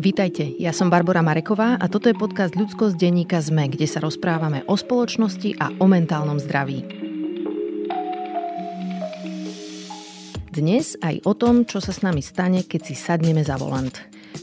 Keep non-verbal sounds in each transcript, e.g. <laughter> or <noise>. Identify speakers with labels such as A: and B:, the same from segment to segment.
A: Vítajte, ja som Barbara Mareková a toto je podcast Ľudskosť denníka ZME, kde sa rozprávame o spoločnosti a o mentálnom zdraví. Dnes aj o tom, čo sa s nami stane, keď si sadneme za volant.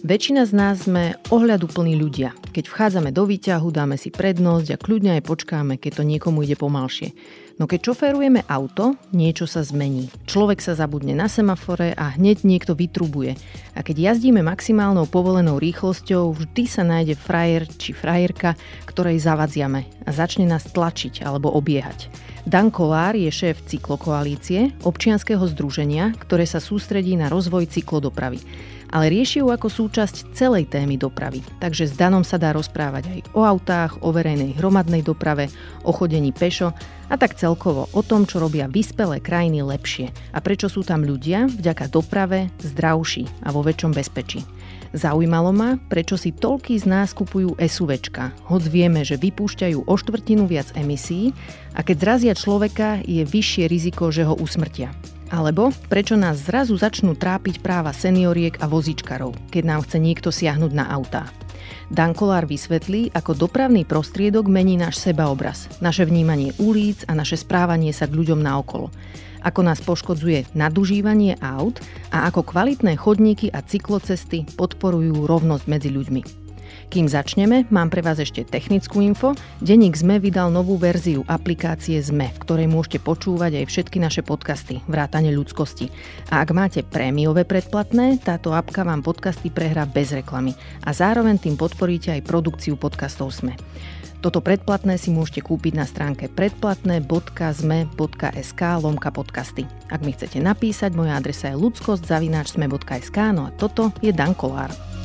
A: Väčšina z nás sme ohľaduplní ľudia. Keď vchádzame do výťahu, dáme si prednosť a kľudne aj počkáme, keď to niekomu ide pomalšie. No keď šoférujeme auto, niečo sa zmení. Človek sa zabudne na semafore a hneď niekto vytrubuje. A keď jazdíme maximálnou povolenou rýchlosťou, vždy sa nájde frajer či frajerka, ktorej zavadziame a začne nás tlačiť alebo obiehať. Dan Kolár je šéf cyklokoalície, občianskeho združenia, ktoré sa sústredí na rozvoj cyklodopravy ale rieši ju ako súčasť celej témy dopravy. Takže s Danom sa dá rozprávať aj o autách, o verejnej hromadnej doprave, o chodení pešo a tak celkovo o tom, čo robia vyspelé krajiny lepšie a prečo sú tam ľudia vďaka doprave zdravší a vo väčšom bezpečí. Zaujímalo ma, prečo si toľký z nás kupujú SUVčka, hoď vieme, že vypúšťajú o štvrtinu viac emisí a keď zrazia človeka, je vyššie riziko, že ho usmrtia. Alebo prečo nás zrazu začnú trápiť práva senioriek a vozičkarov, keď nám chce niekto siahnuť na autá. Dan Kolár vysvetlí, ako dopravný prostriedok mení náš sebaobraz, naše vnímanie ulic a naše správanie sa k ľuďom naokolo. Ako nás poškodzuje nadužívanie aut a ako kvalitné chodníky a cyklocesty podporujú rovnosť medzi ľuďmi. Kým začneme, mám pre vás ešte technickú info. Denník ZME vydal novú verziu aplikácie ZME, v ktorej môžete počúvať aj všetky naše podcasty, vrátane ľudskosti. A ak máte prémiové predplatné, táto apka vám podcasty prehrá bez reklamy a zároveň tým podporíte aj produkciu podcastov ZME. Toto predplatné si môžete kúpiť na stránke predplatné.zme.sk lomka podcasty. Ak mi chcete napísať, moja adresa je ludskosť.sme.sk no a toto je Dan Kolár.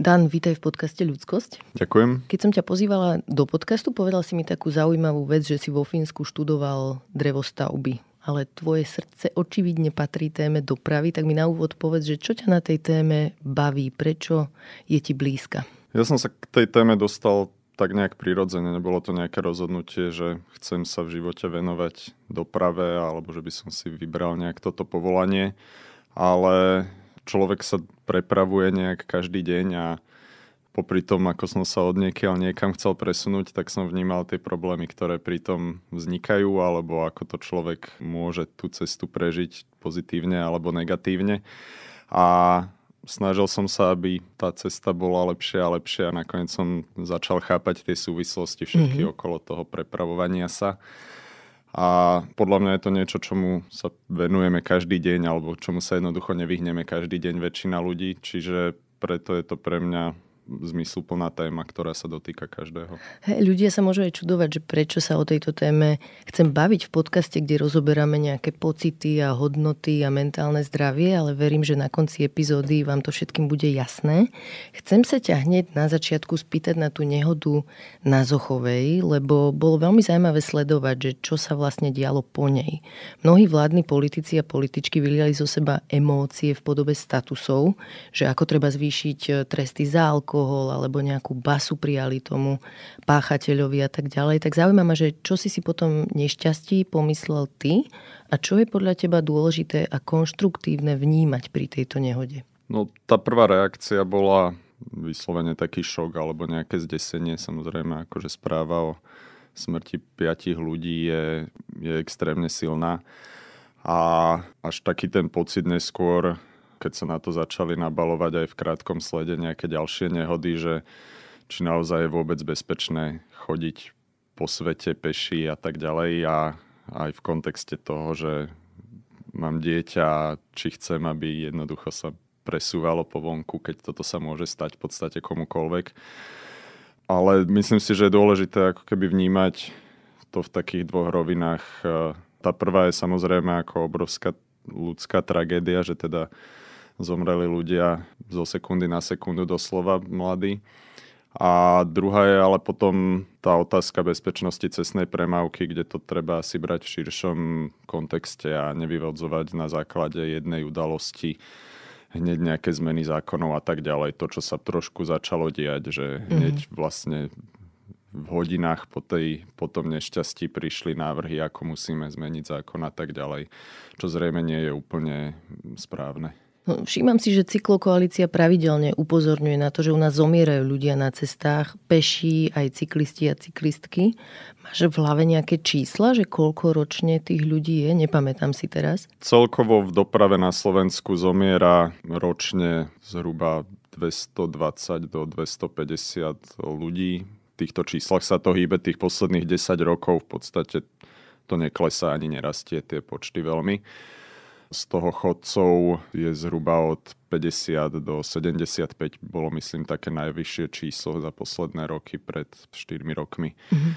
A: Dan, vítaj v podcaste Ľudskosť.
B: Ďakujem.
A: Keď som ťa pozývala do podcastu, povedal si mi takú zaujímavú vec, že si vo Fínsku študoval drevostavby. Ale tvoje srdce očividne patrí téme dopravy, tak mi na úvod povedz, že čo ťa na tej téme baví, prečo je ti blízka?
B: Ja som sa k tej téme dostal tak nejak prirodzene, nebolo to nejaké rozhodnutie, že chcem sa v živote venovať doprave alebo že by som si vybral nejak toto povolanie, ale človek sa prepravuje nejak každý deň a popri tom, ako som sa od niekiaľ niekam chcel presunúť, tak som vnímal tie problémy, ktoré pri tom vznikajú, alebo ako to človek môže tú cestu prežiť pozitívne alebo negatívne. A snažil som sa, aby tá cesta bola lepšia a lepšia a nakoniec som začal chápať tie súvislosti všetky mm-hmm. okolo toho prepravovania sa. A podľa mňa je to niečo, čomu sa venujeme každý deň alebo čomu sa jednoducho nevyhneme každý deň väčšina ľudí. Čiže preto je to pre mňa zmysluplná téma, ktorá sa dotýka každého.
A: Hey, ľudia sa môžu aj čudovať, že prečo sa o tejto téme chcem baviť v podcaste, kde rozoberáme nejaké pocity a hodnoty a mentálne zdravie, ale verím, že na konci epizódy vám to všetkým bude jasné. Chcem sa ťa hneď na začiatku spýtať na tú nehodu na Zochovej, lebo bolo veľmi zaujímavé sledovať, že čo sa vlastne dialo po nej. Mnohí vládni politici a političky vyliali zo seba emócie v podobe statusov, že ako treba zvýšiť tresty za alkohol, alkohol alebo nejakú basu prijali tomu páchateľovi a tak ďalej. Tak zaujíma ma, že čo si si potom nešťastí pomyslel ty a čo je podľa teba dôležité a konštruktívne vnímať pri tejto nehode?
B: No tá prvá reakcia bola vyslovene taký šok alebo nejaké zdesenie. Samozrejme, akože správa o smrti piatich ľudí je, je extrémne silná. A až taký ten pocit neskôr keď sa na to začali nabalovať aj v krátkom slede nejaké ďalšie nehody, že či naozaj je vôbec bezpečné chodiť po svete peši a tak ďalej a aj v kontexte toho, že mám dieťa, či chcem, aby jednoducho sa presúvalo po vonku, keď toto sa môže stať v podstate komukolvek. Ale myslím si, že je dôležité ako keby vnímať to v takých dvoch rovinách. Tá prvá je samozrejme ako obrovská ľudská tragédia, že teda zomreli ľudia zo sekundy na sekundu doslova mladí. A druhá je ale potom tá otázka bezpečnosti cestnej premávky, kde to treba si brať v širšom kontexte a nevyvodzovať na základe jednej udalosti hneď nejaké zmeny zákonov a tak ďalej. To, čo sa trošku začalo diať, že mhm. hneď vlastne v hodinách po, tej, po tom nešťastí prišli návrhy, ako musíme zmeniť zákon a tak ďalej, čo zrejme nie je úplne správne.
C: Všímam si, že cyklokoalícia pravidelne upozorňuje na to, že u nás zomierajú ľudia na cestách, peší, aj cyklisti a cyklistky. Máš v hlave nejaké čísla, že koľko ročne tých ľudí je? Nepamätám si teraz.
B: Celkovo v doprave na Slovensku zomiera ročne zhruba 220 do 250 ľudí. V týchto číslach sa to hýbe tých posledných 10 rokov. V podstate to neklesá ani nerastie tie počty veľmi. Z toho chodcov je zhruba od 50 do 75, bolo myslím také najvyššie číslo za posledné roky pred 4 rokmi. Mm-hmm.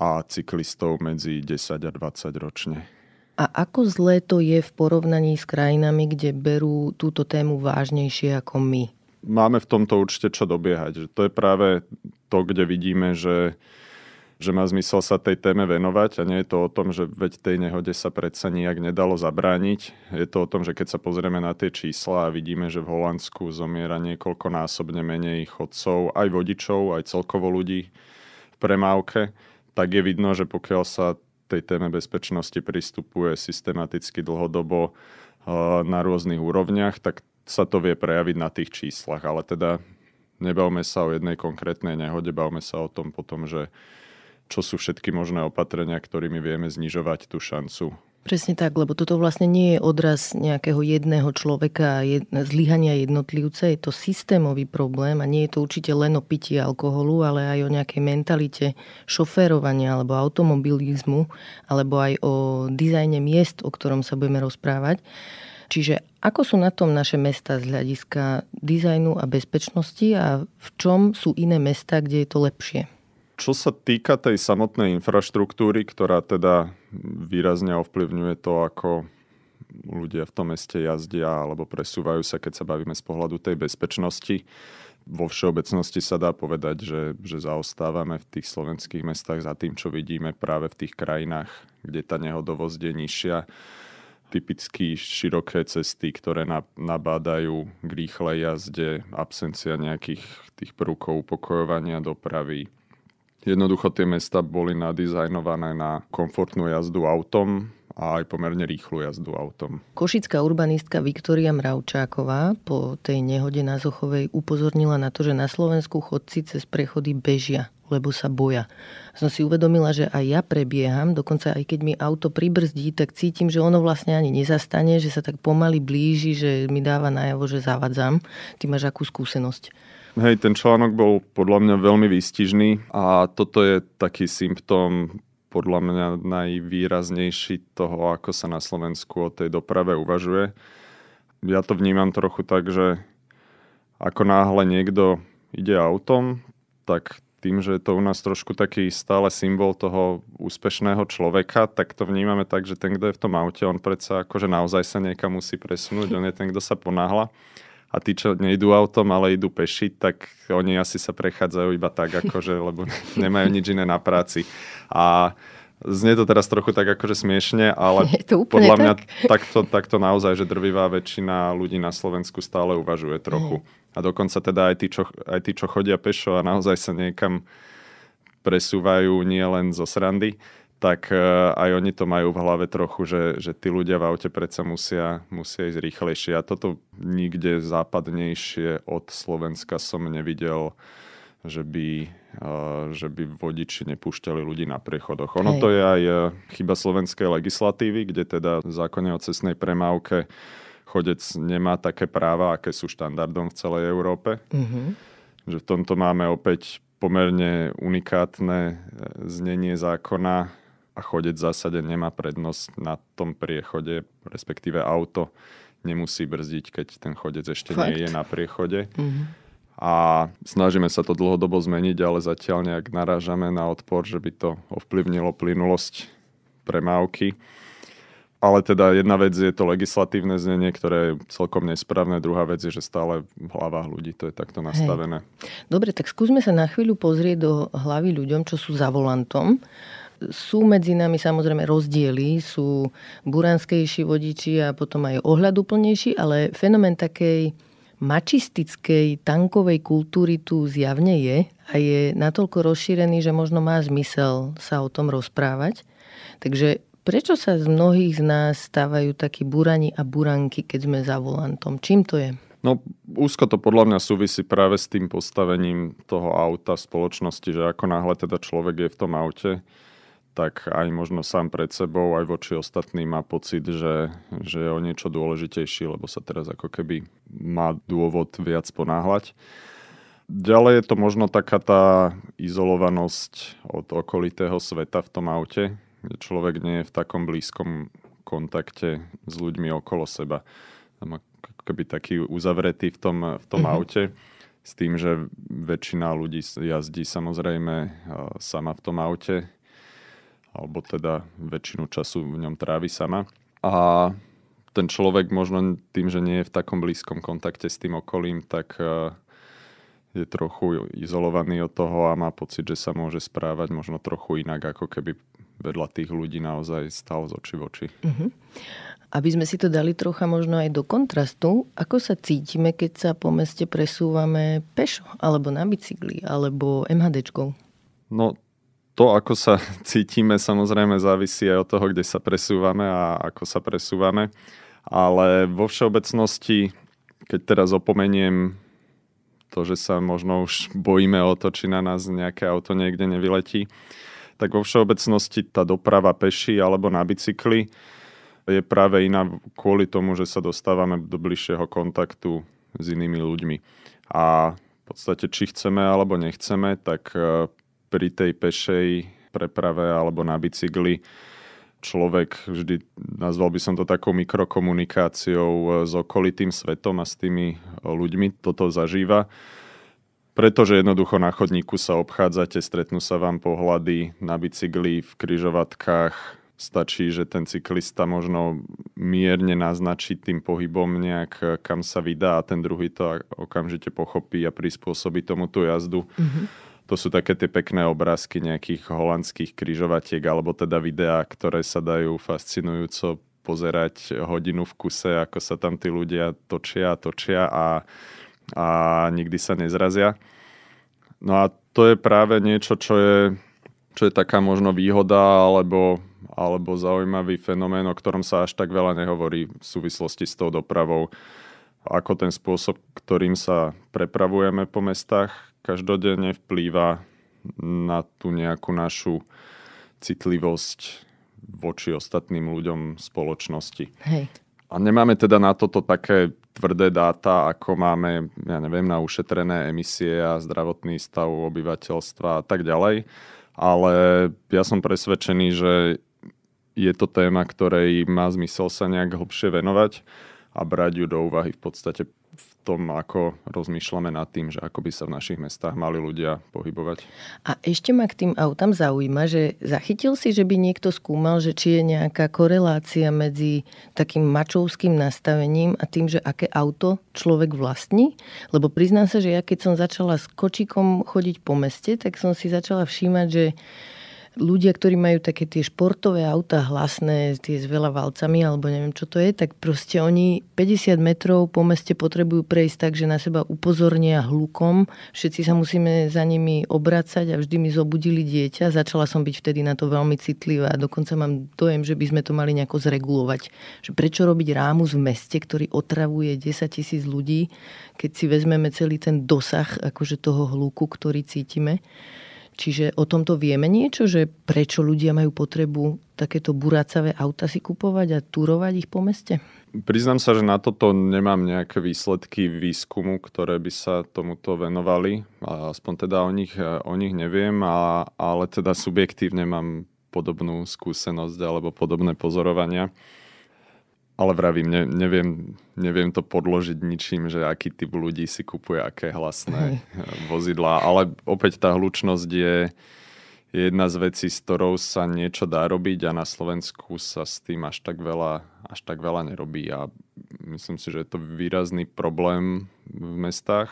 B: A cyklistov medzi 10 a 20 ročne.
C: A ako zlé to je v porovnaní s krajinami, kde berú túto tému vážnejšie ako my?
B: Máme v tomto určite čo dobiehať. Že to je práve to, kde vidíme, že že má zmysel sa tej téme venovať a nie je to o tom, že veď tej nehode sa predsa nijak nedalo zabrániť. Je to o tom, že keď sa pozrieme na tie čísla a vidíme, že v Holandsku zomiera niekoľkonásobne menej chodcov, aj vodičov, aj celkovo ľudí v premávke, tak je vidno, že pokiaľ sa tej téme bezpečnosti pristupuje systematicky dlhodobo eh, na rôznych úrovniach, tak sa to vie prejaviť na tých číslach. Ale teda nebavme sa o jednej konkrétnej nehode, bavme sa o tom potom, že čo sú všetky možné opatrenia, ktorými vieme znižovať tú šancu.
C: Presne tak, lebo toto vlastne nie je odraz nejakého jedného človeka, jed, zlyhania jednotlivca, je to systémový problém a nie je to určite len o pití alkoholu, ale aj o nejakej mentalite šoférovania alebo automobilizmu, alebo aj o dizajne miest, o ktorom sa budeme rozprávať. Čiže ako sú na tom naše mesta z hľadiska dizajnu a bezpečnosti a v čom sú iné mesta, kde je to lepšie?
B: Čo sa týka tej samotnej infraštruktúry, ktorá teda výrazne ovplyvňuje to, ako ľudia v tom meste jazdia alebo presúvajú sa, keď sa bavíme z pohľadu tej bezpečnosti. Vo všeobecnosti sa dá povedať, že, že zaostávame v tých slovenských mestách za tým, čo vidíme práve v tých krajinách, kde tá nehodovosť je nižšia. Typicky široké cesty, ktoré nabádajú k rýchlej jazde, absencia nejakých tých prvkov upokojovania dopravy, Jednoducho tie mesta boli nadizajnované na komfortnú jazdu autom a aj pomerne rýchlu jazdu autom.
C: Košická urbanistka Viktória Mravčáková po tej nehode na Zochovej upozornila na to, že na Slovensku chodci cez prechody bežia lebo sa boja. Som si uvedomila, že aj ja prebieham, dokonca aj keď mi auto pribrzdí, tak cítim, že ono vlastne ani nezastane, že sa tak pomaly blíži, že mi dáva najavo, že zavadzam. Ty máš akú skúsenosť?
B: Hej, ten článok bol podľa mňa veľmi výstižný a toto je taký symptóm podľa mňa najvýraznejší toho, ako sa na Slovensku o tej doprave uvažuje. Ja to vnímam trochu tak, že ako náhle niekto ide autom, tak tým, že je to u nás trošku taký stále symbol toho úspešného človeka, tak to vnímame tak, že ten, kto je v tom aute, on predsa akože naozaj sa niekam musí presunúť, on je ten, kto sa ponáhla a tí, čo nejdú autom, ale idú peši, tak oni asi sa prechádzajú iba tak, <laughs> akože, lebo nemajú nič iné na práci. A znie to teraz trochu tak akože smiešne, ale podľa mňa tak? takto, takto naozaj, že drvivá väčšina ľudí na Slovensku stále uvažuje trochu. A dokonca teda aj tí, čo, aj tí, čo chodia pešo a naozaj sa niekam presúvajú nie len zo srandy, tak e, aj oni to majú v hlave trochu, že, že tí ľudia v aute predsa musia, musia ísť rýchlejšie. A toto nikde západnejšie od Slovenska som nevidel, že by, e, že by vodiči nepúšťali ľudí na prechodoch. Ono Hej. to je aj e, chyba slovenskej legislatívy, kde teda v zákone o cestnej premávke chodec nemá také práva, aké sú štandardom v celej Európe. Mm-hmm. Že v tomto máme opäť pomerne unikátne znenie zákona, a chodec v zásade nemá prednosť na tom priechode, respektíve auto nemusí brzdiť, keď ten chodec ešte Fakt? nie je na priechode. Mm-hmm. A snažíme sa to dlhodobo zmeniť, ale zatiaľ nejak narážame na odpor, že by to ovplyvnilo plynulosť premávky. Ale teda jedna vec je to legislatívne znenie, ktoré je celkom nesprávne. Druhá vec je, že stále v hlavách ľudí to je takto nastavené.
C: Hej. Dobre, tak skúsme sa na chvíľu pozrieť do hlavy ľuďom, čo sú za volantom sú medzi nami samozrejme rozdiely, sú buranskejší vodiči a potom aj ohľaduplnejší, ale fenomén takej mačistickej tankovej kultúry tu zjavne je a je natoľko rozšírený, že možno má zmysel sa o tom rozprávať. Takže Prečo sa z mnohých z nás stávajú takí burani a buranky, keď sme za volantom? Čím to je?
B: No, úzko to podľa mňa súvisí práve s tým postavením toho auta v spoločnosti, že ako náhle teda človek je v tom aute, tak aj možno sám pred sebou, aj voči ostatným má pocit, že, že je o niečo dôležitejší, lebo sa teraz ako keby má dôvod viac ponáhľať. Ďalej je to možno taká tá izolovanosť od okolitého sveta v tom aute, kde človek nie je v takom blízkom kontakte s ľuďmi okolo seba. Tam keby taký uzavretý v tom, v tom mm-hmm. aute. S tým, že väčšina ľudí jazdí samozrejme sama v tom aute, alebo teda väčšinu času v ňom trávi sama. A ten človek možno tým, že nie je v takom blízkom kontakte s tým okolím, tak je trochu izolovaný od toho a má pocit, že sa môže správať možno trochu inak, ako keby vedľa tých ľudí naozaj stal z oči v oči. Uh-huh.
C: Aby sme si to dali trocha možno aj do kontrastu, ako sa cítime, keď sa po meste presúvame pešo, alebo na bicykli, alebo MHDčkou?
B: No, to, ako sa <laughs> cítime, samozrejme závisí aj od toho, kde sa presúvame a ako sa presúvame. Ale vo všeobecnosti, keď teraz opomeniem to, že sa možno už bojíme o to, či na nás nejaké auto niekde nevyletí, tak vo všeobecnosti tá doprava peši alebo na bicykli je práve iná kvôli tomu, že sa dostávame do bližšieho kontaktu s inými ľuďmi. A v podstate, či chceme alebo nechceme, tak e, pri tej pešej preprave alebo na bicykli človek vždy, nazval by som to takou mikrokomunikáciou e, s okolitým svetom a s tými ľuďmi toto zažíva. Pretože jednoducho na chodníku sa obchádzate, stretnú sa vám pohľady na bicykli, v kryžovatkách, Stačí, že ten cyklista možno mierne naznačí tým pohybom nejak, eh, kam sa vydá a ten druhý to okamžite pochopí a prispôsobí tomu tú jazdu. Mm-hmm. To sú také tie pekné obrázky nejakých holandských kryžovatiek alebo teda videá, ktoré sa dajú fascinujúco pozerať hodinu v kuse, ako sa tam tí ľudia točia točia a, a nikdy sa nezrazia. No a to je práve niečo, čo je, čo je taká možno výhoda alebo alebo zaujímavý fenomén, o ktorom sa až tak veľa nehovorí v súvislosti s tou dopravou. Ako ten spôsob, ktorým sa prepravujeme po mestách, každodenne vplýva na tú nejakú našu citlivosť voči ostatným ľuďom spoločnosti. Hej. A nemáme teda na toto také tvrdé dáta, ako máme, ja neviem, na ušetrené emisie a zdravotný stav obyvateľstva a tak ďalej. Ale ja som presvedčený, že je to téma, ktorej má zmysel sa nejak hlbšie venovať a brať ju do úvahy v podstate v tom, ako rozmýšľame nad tým, že ako by sa v našich mestách mali ľudia pohybovať.
C: A ešte ma k tým autám zaujíma, že zachytil si, že by niekto skúmal, že či je nejaká korelácia medzi takým mačovským nastavením a tým, že aké auto človek vlastní? Lebo priznám sa, že ja keď som začala s kočikom chodiť po meste, tak som si začala všímať, že ľudia, ktorí majú také tie športové auta hlasné, tie s veľa valcami, alebo neviem čo to je, tak proste oni 50 metrov po meste potrebujú prejsť tak, že na seba upozornia hlukom. Všetci sa musíme za nimi obracať a vždy mi zobudili dieťa. Začala som byť vtedy na to veľmi citlivá a dokonca mám dojem, že by sme to mali nejako zregulovať. Že prečo robiť rámus v meste, ktorý otravuje 10 tisíc ľudí, keď si vezmeme celý ten dosah akože toho hluku, ktorý cítime. Čiže o tomto vieme niečo, že prečo ľudia majú potrebu takéto buracavé auta si kupovať a turovať ich po meste?
B: Priznám sa, že na toto nemám nejaké výsledky výskumu, ktoré by sa tomuto venovali. Aspoň teda o nich, o nich neviem, a, ale teda subjektívne mám podobnú skúsenosť alebo podobné pozorovania. Ale vravím, ne, neviem, neviem to podložiť ničím, že aký typ ľudí si kupuje aké hlasné Hej. vozidlá. Ale opäť tá hlučnosť je, je jedna z vecí, s ktorou sa niečo dá robiť a na Slovensku sa s tým až tak veľa, až tak veľa nerobí. A myslím si, že je to výrazný problém v mestách.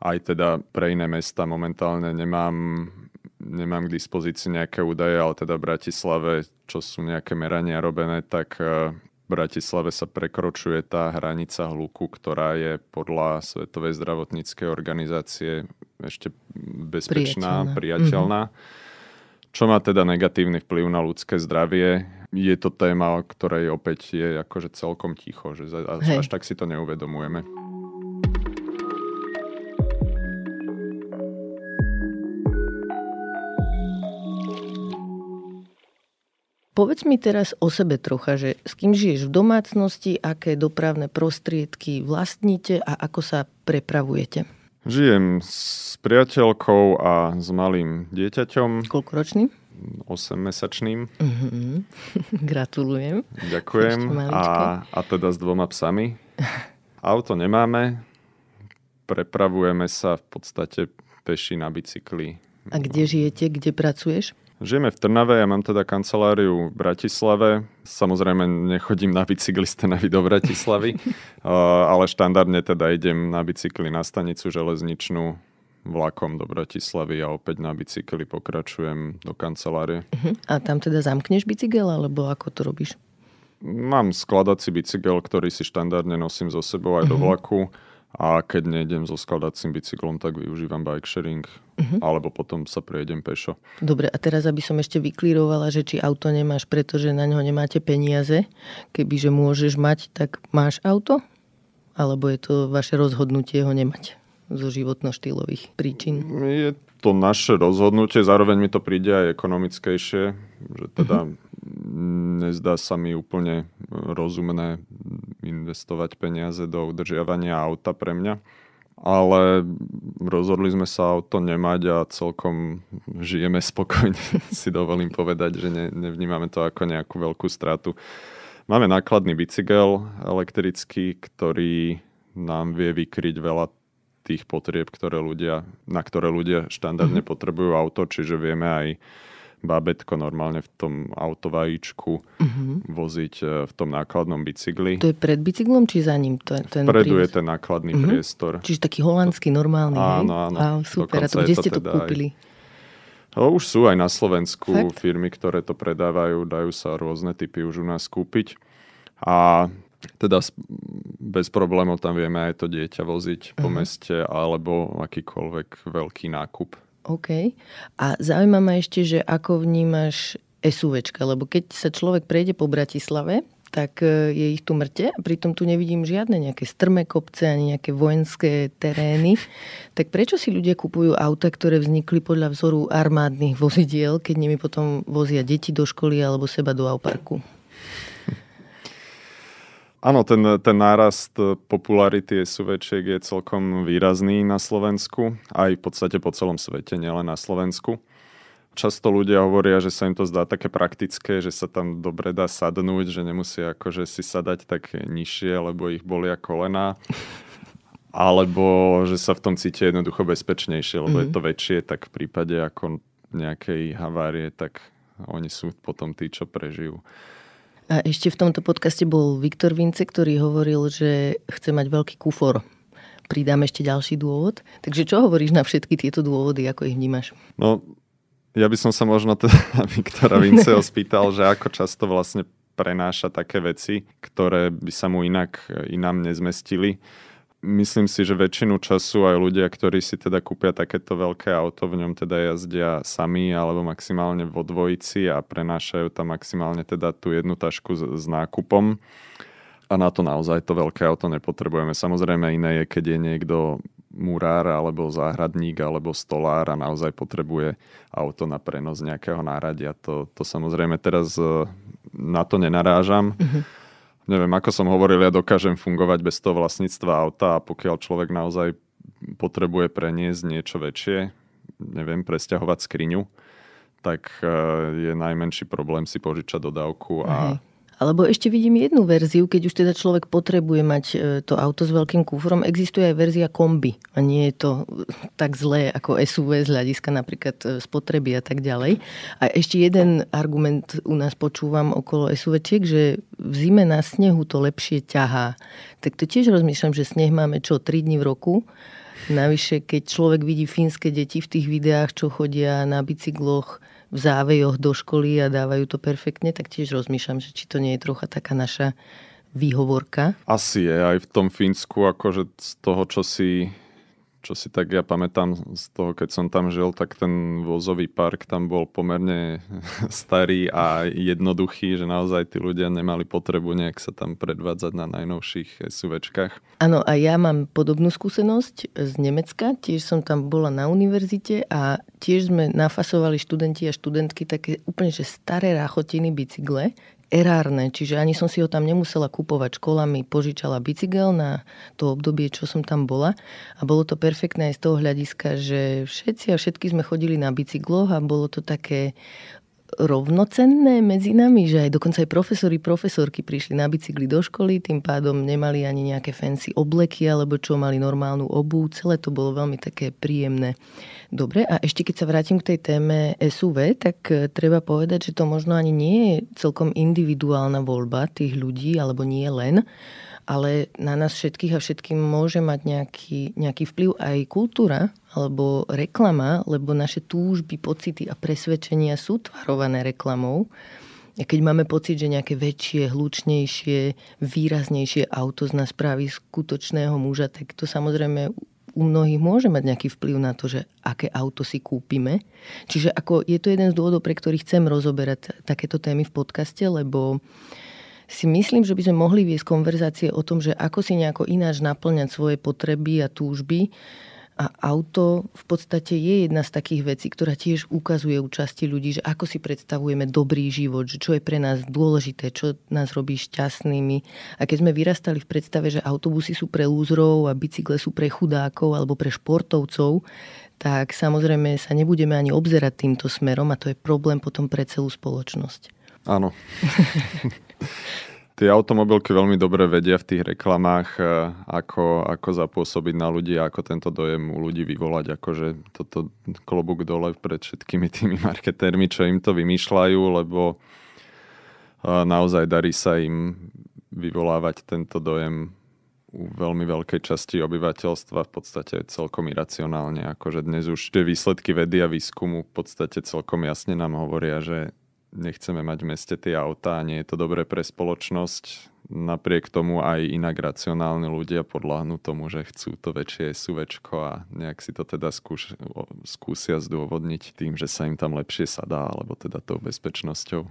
B: Aj teda pre iné mesta momentálne nemám, nemám k dispozícii nejaké údaje, ale teda v Bratislave, čo sú nejaké merania robené, tak Bratislave sa prekročuje tá hranica hluku, ktorá je podľa Svetovej zdravotníckej organizácie ešte bezpečná, priateľná. priateľná. Mm-hmm. čo má teda negatívny vplyv na ľudské zdravie. Je to téma, o ktorej opäť je akože celkom ticho, že až, až tak si to neuvedomujeme.
C: Povedz mi teraz o sebe trocha, že s kým žiješ v domácnosti, aké dopravné prostriedky vlastníte a ako sa prepravujete?
B: Žijem s priateľkou a s malým dieťaťom.
C: Koľko ročným?
B: 8-mesačným.
C: Mm-hmm. <laughs> Gratulujem.
B: Ďakujem. A, a teda s dvoma psami. Auto nemáme. Prepravujeme sa v podstate peši na bicykli.
C: A kde žijete, kde pracuješ?
B: Žijeme v Trnave, ja mám teda kanceláriu v Bratislave. Samozrejme nechodím na bicykli z Trnavy do Bratislavy, <laughs> ale štandardne teda idem na bicykli na stanicu železničnú vlakom do Bratislavy a opäť na bicykli pokračujem do kancelárie.
C: Uh-huh. A tam teda zamkneš bicykel, alebo ako to robíš?
B: Mám skladací bicykel, ktorý si štandardne nosím so sebou aj do mhm. vlaku a keď nejdem so skladacím bicyklom, tak využívam bike sharing uh-huh. alebo potom sa prejedem pešo.
C: Dobre, a teraz aby som ešte vyklírovala, že či auto nemáš, pretože na ňo nemáte peniaze, kebyže môžeš mať, tak máš auto? Alebo je to vaše rozhodnutie ho nemať zo životno-štýlových príčin?
B: Je to naše rozhodnutie, zároveň mi to príde aj ekonomickejšie, že teda uh-huh nezdá sa mi úplne rozumné investovať peniaze do udržiavania auta pre mňa. Ale rozhodli sme sa auto nemať a celkom žijeme <laughs> spokojne, si dovolím povedať, že ne, nevnímame to ako nejakú veľkú stratu. Máme nákladný bicykel elektrický, ktorý nám vie vykryť veľa tých potrieb, ktoré ľudia, na ktoré ľudia štandardne mm-hmm. potrebujú auto, čiže vieme aj bábetko normálne v tom autovajíčku uh-huh. voziť e, v tom nákladnom bicykli.
C: To je pred bicyklom či za ním? To je ten
B: Vpredu je ten nákladný uh-huh. priestor.
C: Čiže taký holandský, normálny.
B: Áno, áno.
C: Á, super. A to, kde ste to teda kúpili?
B: Aj... No, už sú aj na Slovensku Fakt? firmy, ktoré to predávajú, dajú sa rôzne typy už u nás kúpiť. A teda bez problémov tam vieme aj to dieťa voziť uh-huh. po meste alebo akýkoľvek veľký nákup.
C: OK. A zaujíma ma ešte, že ako vnímaš SUVčka, lebo keď sa človek prejde po Bratislave, tak e, je ich tu mŕte a pritom tu nevidím žiadne nejaké strmé kopce ani nejaké vojenské terény. <laughs> Tak prečo si ľudia kupujú auta, ktoré vznikli podľa vzoru armádnych vozidiel, keď nimi potom vozia deti do školy alebo seba do auparku?
B: Áno, ten, ten nárast popularity SUVčiek je celkom výrazný na Slovensku, aj v podstate po celom svete, nielen na Slovensku. Často ľudia hovoria, že sa im to zdá také praktické, že sa tam dobre dá sadnúť, že nemusia akože si sadať tak nižšie, lebo ich bolia kolena. Alebo že sa v tom cítia jednoducho bezpečnejšie, lebo mm-hmm. je mhm. to väčšie, tak v prípade ako nejakej havárie, tak oni sú potom tí, čo prežijú.
C: A ešte v tomto podcaste bol Viktor Vince, ktorý hovoril, že chce mať veľký kufor. Pridám ešte ďalší dôvod. Takže čo hovoríš na všetky tieto dôvody, ako ich vnímaš?
B: No, ja by som sa možno teda <laughs> Viktora Vinceho spýtal, že ako často vlastne prenáša také veci, ktoré by sa mu inak inám nezmestili myslím si, že väčšinu času aj ľudia, ktorí si teda kúpia takéto veľké auto, v ňom teda jazdia sami alebo maximálne vo dvojici a prenášajú tam maximálne teda tú jednu tašku s, s nákupom. A na to naozaj to veľké auto nepotrebujeme. Samozrejme iné je, keď je niekto murár alebo záhradník alebo stolár a naozaj potrebuje auto na prenos nejakého náradia. To, to samozrejme teraz e, na to nenarážam. Mm-hmm neviem, ako som hovoril, ja dokážem fungovať bez toho vlastníctva auta a pokiaľ človek naozaj potrebuje preniesť niečo väčšie, neviem, presťahovať skriňu, tak e, je najmenší problém si požičať dodávku a.
C: Alebo ešte vidím jednu verziu, keď už teda človek potrebuje mať e, to auto s veľkým kufrom, existuje aj verzia kombi a nie je to e, tak zlé ako SUV z hľadiska napríklad e, spotreby a tak ďalej. A ešte jeden argument u nás počúvam okolo SUVčiek, že v zime na snehu to lepšie ťahá. Tak to tiež rozmýšľam, že sneh máme čo, 3 dní v roku. Navyše, keď človek vidí fínske deti v tých videách, čo chodia na bicykloch v závejoch do školy a dávajú to perfektne, tak tiež rozmýšľam, že či to nie je trocha taká naša výhovorka.
B: Asi je aj v tom Fínsku, akože z toho, čo si čo si tak ja pamätám z toho, keď som tam žil, tak ten vozový park tam bol pomerne <laughs> starý a jednoduchý, že naozaj tí ľudia nemali potrebu nejak sa tam predvádzať na najnovších SUVčkách.
C: Áno, a ja mám podobnú skúsenosť z Nemecka. Tiež som tam bola na univerzite a tiež sme nafasovali študenti a študentky také úplne že staré ráchotiny bicykle, erárne, čiže ani som si ho tam nemusela kupovať. Škola mi požičala bicykel na to obdobie, čo som tam bola a bolo to perfektné aj z toho hľadiska, že všetci a všetky sme chodili na bicykloch a bolo to také rovnocenné medzi nami, že aj dokonca aj profesori, profesorky prišli na bicykli do školy, tým pádom nemali ani nejaké fancy obleky alebo čo, mali normálnu obu, celé to bolo veľmi také príjemné. Dobre, a ešte keď sa vrátim k tej téme SUV, tak e, treba povedať, že to možno ani nie je celkom individuálna voľba tých ľudí, alebo nie len, ale na nás všetkých a všetkým môže mať nejaký, nejaký vplyv aj kultúra alebo reklama, lebo naše túžby, pocity a presvedčenia sú tvarované reklamou. Keď máme pocit, že nejaké väčšie, hlučnejšie, výraznejšie auto z nás spraví skutočného muža, tak to samozrejme u mnohých môže mať nejaký vplyv na to, že aké auto si kúpime. Čiže ako je to jeden z dôvodov, pre ktorý chcem rozoberať takéto témy v podcaste, lebo si myslím, že by sme mohli viesť konverzácie o tom, že ako si nejako ináč naplňať svoje potreby a túžby. A auto v podstate je jedna z takých vecí, ktorá tiež ukazuje účasti ľudí, že ako si predstavujeme dobrý život, že čo je pre nás dôležité, čo nás robí šťastnými. A keď sme vyrastali v predstave, že autobusy sú pre lúzrov a bicykle sú pre chudákov alebo pre športovcov, tak samozrejme sa nebudeme ani obzerať týmto smerom a to je problém potom pre celú spoločnosť.
B: Áno. <laughs> Tie automobilky veľmi dobre vedia v tých reklamách, e, ako, ako zapôsobiť na ľudí, ako tento dojem u ľudí vyvolať. Akože toto klobúk dole pred všetkými tými marketérmi, čo im to vymýšľajú, lebo e, naozaj darí sa im vyvolávať tento dojem u veľmi veľkej časti obyvateľstva v podstate celkom iracionálne. Akože dnes už tie výsledky vedy a výskumu v podstate celkom jasne nám hovoria, že nechceme mať v meste tie autá nie je to dobré pre spoločnosť napriek tomu aj inak racionálni ľudia podľahnú tomu, že chcú to väčšie SUVčko a nejak si to teda skúš, skúsia zdôvodniť tým, že sa im tam lepšie sadá, alebo teda tou bezpečnosťou.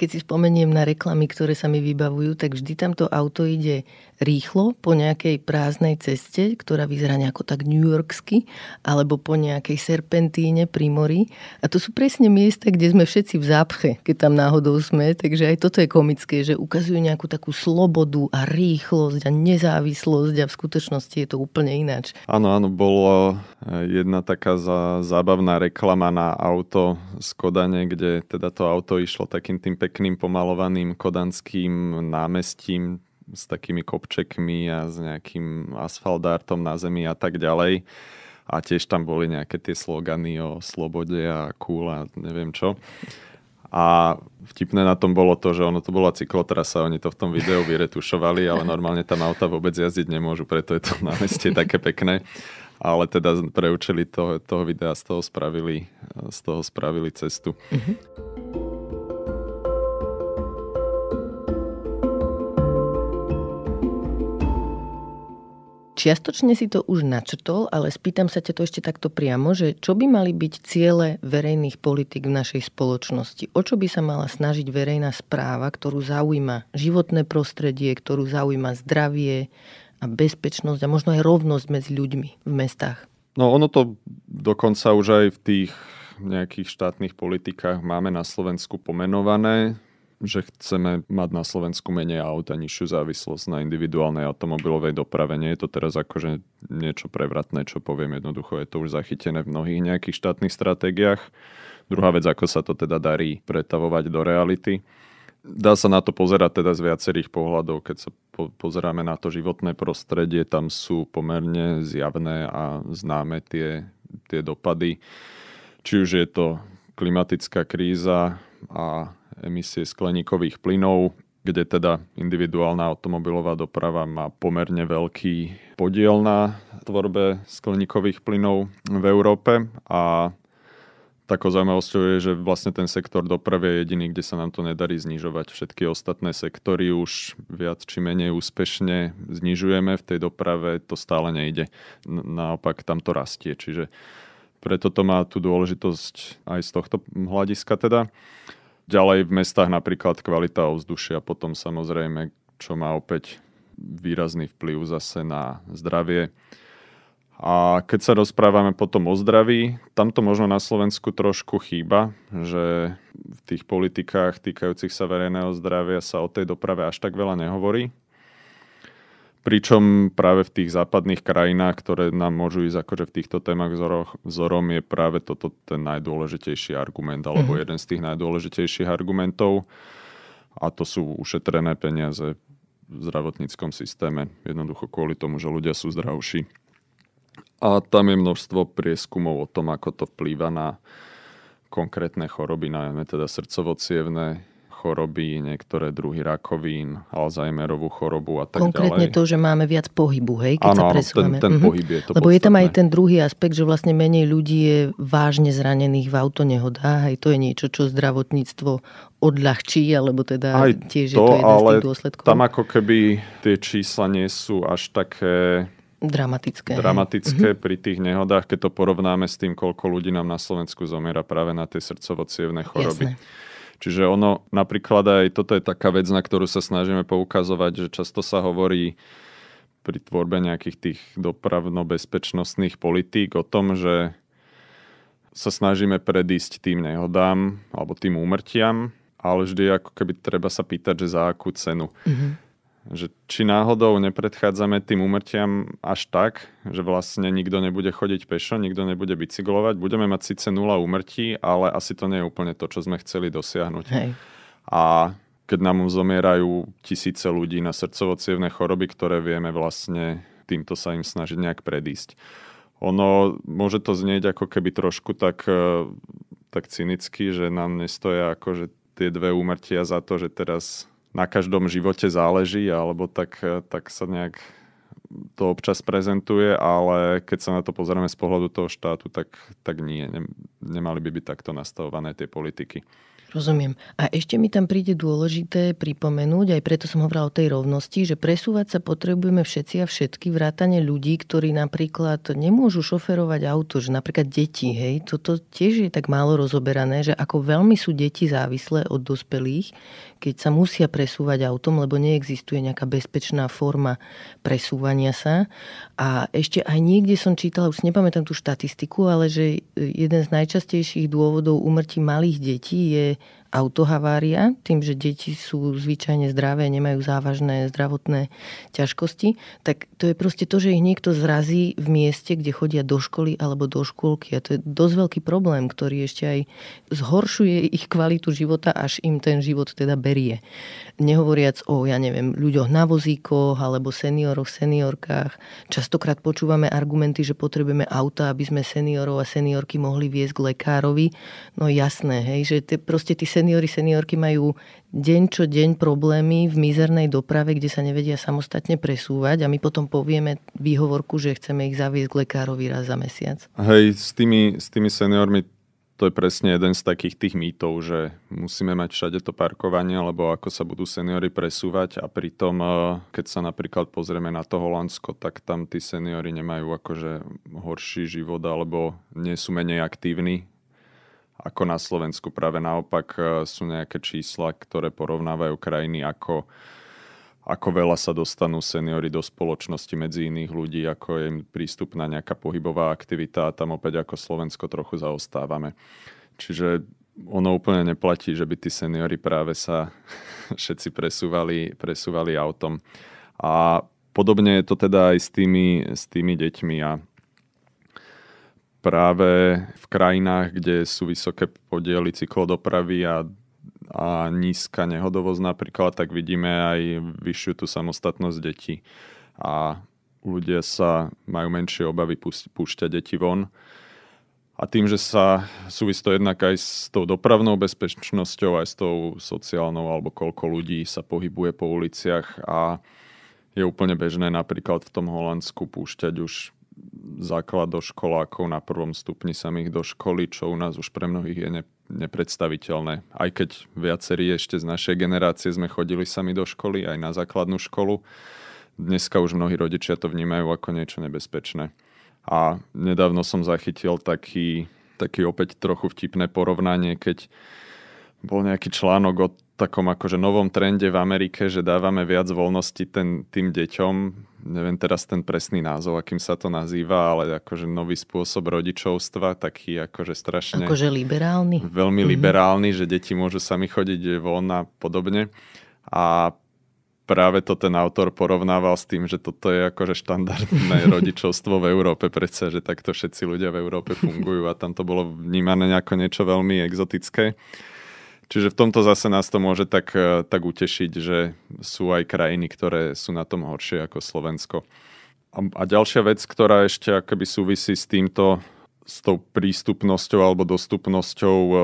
C: Keď si spomeniem na reklamy, ktoré sa mi vybavujú, tak vždy tamto auto ide rýchlo po nejakej prázdnej ceste, ktorá vyzerá nejako tak New Yorksky, alebo po nejakej serpentíne pri mori. A to sú presne miesta, kde sme všetci v zápche, keď tam náhodou sme. Takže aj toto je komické, že ukazujú nejakú takú slobodu a rýchlosť a nezávislosť a v skutočnosti je to úplne ináč.
B: Áno, áno, bolo jedna taká za, zábavná reklama na auto z Kodane, kde teda to auto išlo takým tým pekným pomalovaným kodanským námestím s takými kopčekmi a s nejakým asfaldártom na zemi a tak ďalej. A tiež tam boli nejaké tie slogany o slobode a cool a neviem čo. A vtipné na tom bolo to, že ono to bola cyklotrasa, oni to v tom videu vyretušovali, ale normálne tam auta vôbec jazdiť nemôžu, preto je to na meste také pekné. Ale teda pre účely toho, toho videa z toho spravili, z toho spravili cestu. Mm-hmm.
C: Čiastočne si to už načrtol, ale spýtam sa ťa to ešte takto priamo, že čo by mali byť ciele verejných politik v našej spoločnosti? O čo by sa mala snažiť verejná správa, ktorú zaujíma životné prostredie, ktorú zaujíma zdravie a bezpečnosť a možno aj rovnosť medzi ľuďmi v mestách?
B: No ono to dokonca už aj v tých nejakých štátnych politikách máme na Slovensku pomenované že chceme mať na Slovensku menej aut a nižšiu závislosť na individuálnej automobilovej doprave. Nie je to teraz akože niečo prevratné, čo poviem jednoducho, je to už zachytené v mnohých nejakých štátnych stratégiách. Druhá vec, ako sa to teda darí pretavovať do reality. Dá sa na to pozerať teda z viacerých pohľadov. Keď sa po- pozeráme na to životné prostredie, tam sú pomerne zjavné a známe tie, tie dopady. Či už je to klimatická kríza a emisie skleníkových plynov, kde teda individuálna automobilová doprava má pomerne veľký podiel na tvorbe skleníkových plynov v Európe a takou zaujímavosťou je, že vlastne ten sektor dopravy je jediný, kde sa nám to nedarí znižovať. Všetky ostatné sektory už viac či menej úspešne znižujeme. V tej doprave to stále nejde. Naopak tam to rastie. Čiže preto to má tú dôležitosť aj z tohto hľadiska teda. Ďalej v mestách napríklad kvalita ovzdušia, potom samozrejme, čo má opäť výrazný vplyv zase na zdravie a keď sa rozprávame potom o zdraví, tam to možno na Slovensku trošku chýba, že v tých politikách týkajúcich sa verejného zdravia sa o tej doprave až tak veľa nehovorí. Pričom práve v tých západných krajinách, ktoré nám môžu ísť akože v týchto témach vzorom, je práve toto ten najdôležitejší argument, alebo mm-hmm. jeden z tých najdôležitejších argumentov. A to sú ušetrené peniaze v zdravotníckom systéme. Jednoducho kvôli tomu, že ľudia sú zdravší. A tam je množstvo prieskumov o tom, ako to vplýva na konkrétne choroby, najmä teda srdcovo choroby, niektoré druhy rakovín, Alzheimerovú chorobu a tak
C: Konkrétne
B: ďalej.
C: to, že máme viac pohybu, hej, keď
B: ano,
C: sa presúvame.
B: ten, ten mm-hmm. pohyb je to
C: Lebo
B: podstatné.
C: je tam aj ten druhý aspekt, že vlastne menej ľudí je vážne zranených v autonehodách. Aj to je niečo, čo zdravotníctvo odľahčí, alebo teda
B: aj
C: tiež
B: to,
C: je to jeden
B: ale
C: z tých dôsledkov.
B: tam ako keby tie čísla nie sú až také
C: dramatické.
B: Dramatické hej. Mhm. pri tých nehodách, keď to porovnáme s tým, koľko ľudí nám na Slovensku zomiera práve na tie srdcovo choroby. Jasné. Čiže ono napríklad aj toto je taká vec, na ktorú sa snažíme poukazovať, že často sa hovorí pri tvorbe nejakých tých dopravno-bezpečnostných politík o tom, že sa snažíme predísť tým nehodám alebo tým úmrtiam, ale vždy ako keby treba sa pýtať, že za akú cenu. Mm-hmm že či náhodou nepredchádzame tým umrtiam až tak, že vlastne nikto nebude chodiť pešo, nikto nebude bicyklovať, budeme mať síce nula úmrtí, ale asi to nie je úplne to, čo sme chceli dosiahnuť.
C: Hej.
B: A keď nám zomierajú tisíce ľudí na srdcovo choroby, ktoré vieme vlastne týmto sa im snažiť nejak predísť. Ono môže to znieť ako keby trošku tak, e, tak cynicky, že nám nestoja akože tie dve úmrtia za to, že teraz na každom živote záleží, alebo tak, tak sa nejak to občas prezentuje, ale keď sa na to pozrieme z pohľadu toho štátu, tak, tak nie. Nemali by byť takto nastavované tie politiky.
C: Rozumiem. A ešte mi tam príde dôležité pripomenúť, aj preto som hovorila o tej rovnosti, že presúvať sa potrebujeme všetci a všetky, vrátane ľudí, ktorí napríklad nemôžu šoferovať auto, že napríklad deti, hej, toto tiež je tak málo rozoberané, že ako veľmi sú deti závislé od dospelých, keď sa musia presúvať autom, lebo neexistuje nejaká bezpečná forma presúvania sa. A ešte aj niekde som čítala, už nepamätám tú štatistiku, ale že jeden z najčastejších dôvodov umrtí malých detí je autohavária, tým, že deti sú zvyčajne zdravé, nemajú závažné zdravotné ťažkosti, tak to je proste to, že ich niekto zrazí v mieste, kde chodia do školy alebo do škôlky. A to je dosť veľký problém, ktorý ešte aj zhoršuje ich kvalitu života, až im ten život teda berie. Nehovoriac o, ja neviem, ľuďoch na vozíkoch alebo senioroch, seniorkách. Častokrát počúvame argumenty, že potrebujeme auta, aby sme seniorov a seniorky mohli viesť k lekárovi. No jasné, hej, že te, proste tí seniory, seniorky majú deň čo deň problémy v mizernej doprave, kde sa nevedia samostatne presúvať a my potom povieme výhovorku, že chceme ich zaviesť k lekárovi raz za mesiac.
B: Hej, s tými, s tými seniormi to je presne jeden z takých tých mýtov, že musíme mať všade to parkovanie, alebo ako sa budú seniory presúvať a pritom, eh, keď sa napríklad pozrieme na to Holandsko, tak tam tí seniory nemajú akože horší život alebo nie sú menej aktívni ako na Slovensku. Práve naopak e, sú nejaké čísla, ktoré porovnávajú krajiny, ako, ako veľa sa dostanú seniory do spoločnosti medzi iných ľudí, ako je im prístupná nejaká pohybová aktivita a tam opäť ako Slovensko trochu zaostávame. Čiže ono úplne neplatí, že by tí seniory práve sa <laughs> všetci presúvali, presúvali autom. A podobne je to teda aj s tými, s tými deťmi a práve v krajinách, kde sú vysoké podiely cyklodopravy a, a nízka nehodovosť napríklad, tak vidíme aj vyššiu tú samostatnosť detí. A ľudia sa majú menšie obavy púšťať deti von. A tým, že sa súvisí to jednak aj s tou dopravnou bezpečnosťou, aj s tou sociálnou, alebo koľko ľudí sa pohybuje po uliciach a je úplne bežné napríklad v tom Holandsku púšťať už základoškolákov na prvom stupni samých do školy, čo u nás už pre mnohých je ne, nepredstaviteľné. Aj keď viacerí ešte z našej generácie sme chodili sami do školy, aj na základnú školu, dneska už mnohí rodičia to vnímajú ako niečo nebezpečné. A nedávno som zachytil taký, taký opäť trochu vtipné porovnanie, keď bol nejaký článok o takom akože novom trende v Amerike, že dávame viac voľnosti ten, tým deťom. Neviem teraz ten presný názov, akým sa to nazýva, ale akože nový spôsob rodičovstva, taký akože strašne...
C: Akože liberálny.
B: Veľmi mm-hmm. liberálny, že deti môžu sami chodiť von a podobne. A práve to ten autor porovnával s tým, že toto je akože štandardné <laughs> rodičovstvo v Európe predsa, že takto všetci ľudia v Európe fungujú a tam to bolo vnímané ako niečo veľmi exotické. Čiže v tomto zase nás to môže tak, e, tak utešiť, že sú aj krajiny, ktoré sú na tom horšie ako Slovensko. A, a ďalšia vec, ktorá ešte akoby súvisí s týmto, s tou prístupnosťou alebo dostupnosťou e,